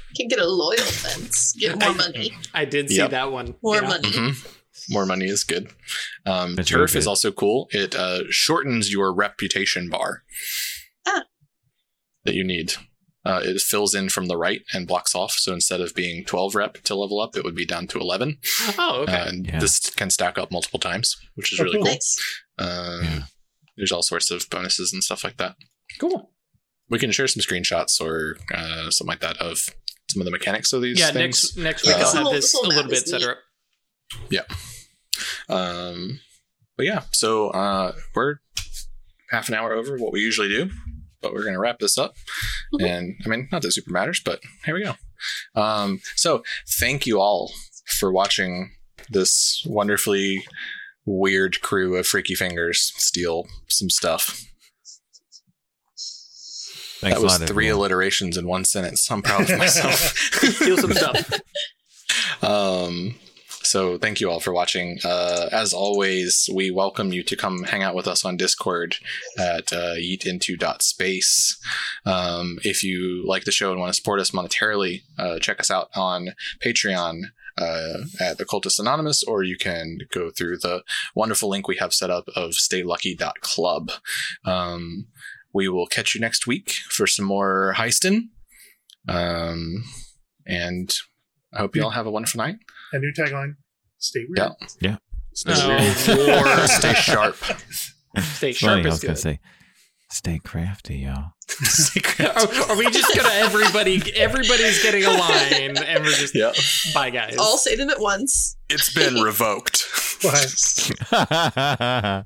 Can get a loyal fence. Get more I- money. I did see Yep. that one. More Yeah. money. Mhm. More money is good. Um, That's real turf is also cool. It uh, shortens your reputation bar. That you need. Uh, it fills in from the right and blocks off. So instead of being 12 rep to level up, it would be down to 11. Oh, okay. Uh, and Yeah. this can stack up multiple times, which is Oh, really cool. cool. Nice. Um, Yeah. There's all sorts of bonuses and stuff like that. cool. We can share some screenshots or uh, something like that of some of the mechanics of these Yeah, things. next next Yeah, week this I'll have this this a whole little bit is set neat. up. Um, but yeah, so uh, we're half an hour over what we usually do, but we're going to wrap this up. Mhm. And I mean, not that super matters, but here we go. Um, so thank you all for watching this wonderfully weird crew of freaky fingers steal some stuff. Thanks that was lot, three everyone. alliterations in one sentence. I'm proud of myself. Steal some stuff. Um, so thank you all for watching. Uh, as always, we welcome you to come hang out with us on Discord at uh, yeetinto.space. Um, if you like the show and want to support us monetarily, uh, check us out on Patreon. Uh, at Occultist Anonymous, or you can go through the wonderful link we have set up of staylucky.club. Um, we will catch you next week for some more heisting. Um, and I hope you all have a wonderful night. A new tagline: Stay weird. Yeah. Stay Oh. weird. or stay sharp. Stay Funny, sharp I is was gonna say, stay crafty, y'all. are, are we just gonna everybody? Everybody's getting a line, and we're just Yeah. bye, guys. All say them at once. It's been revoked. Bye.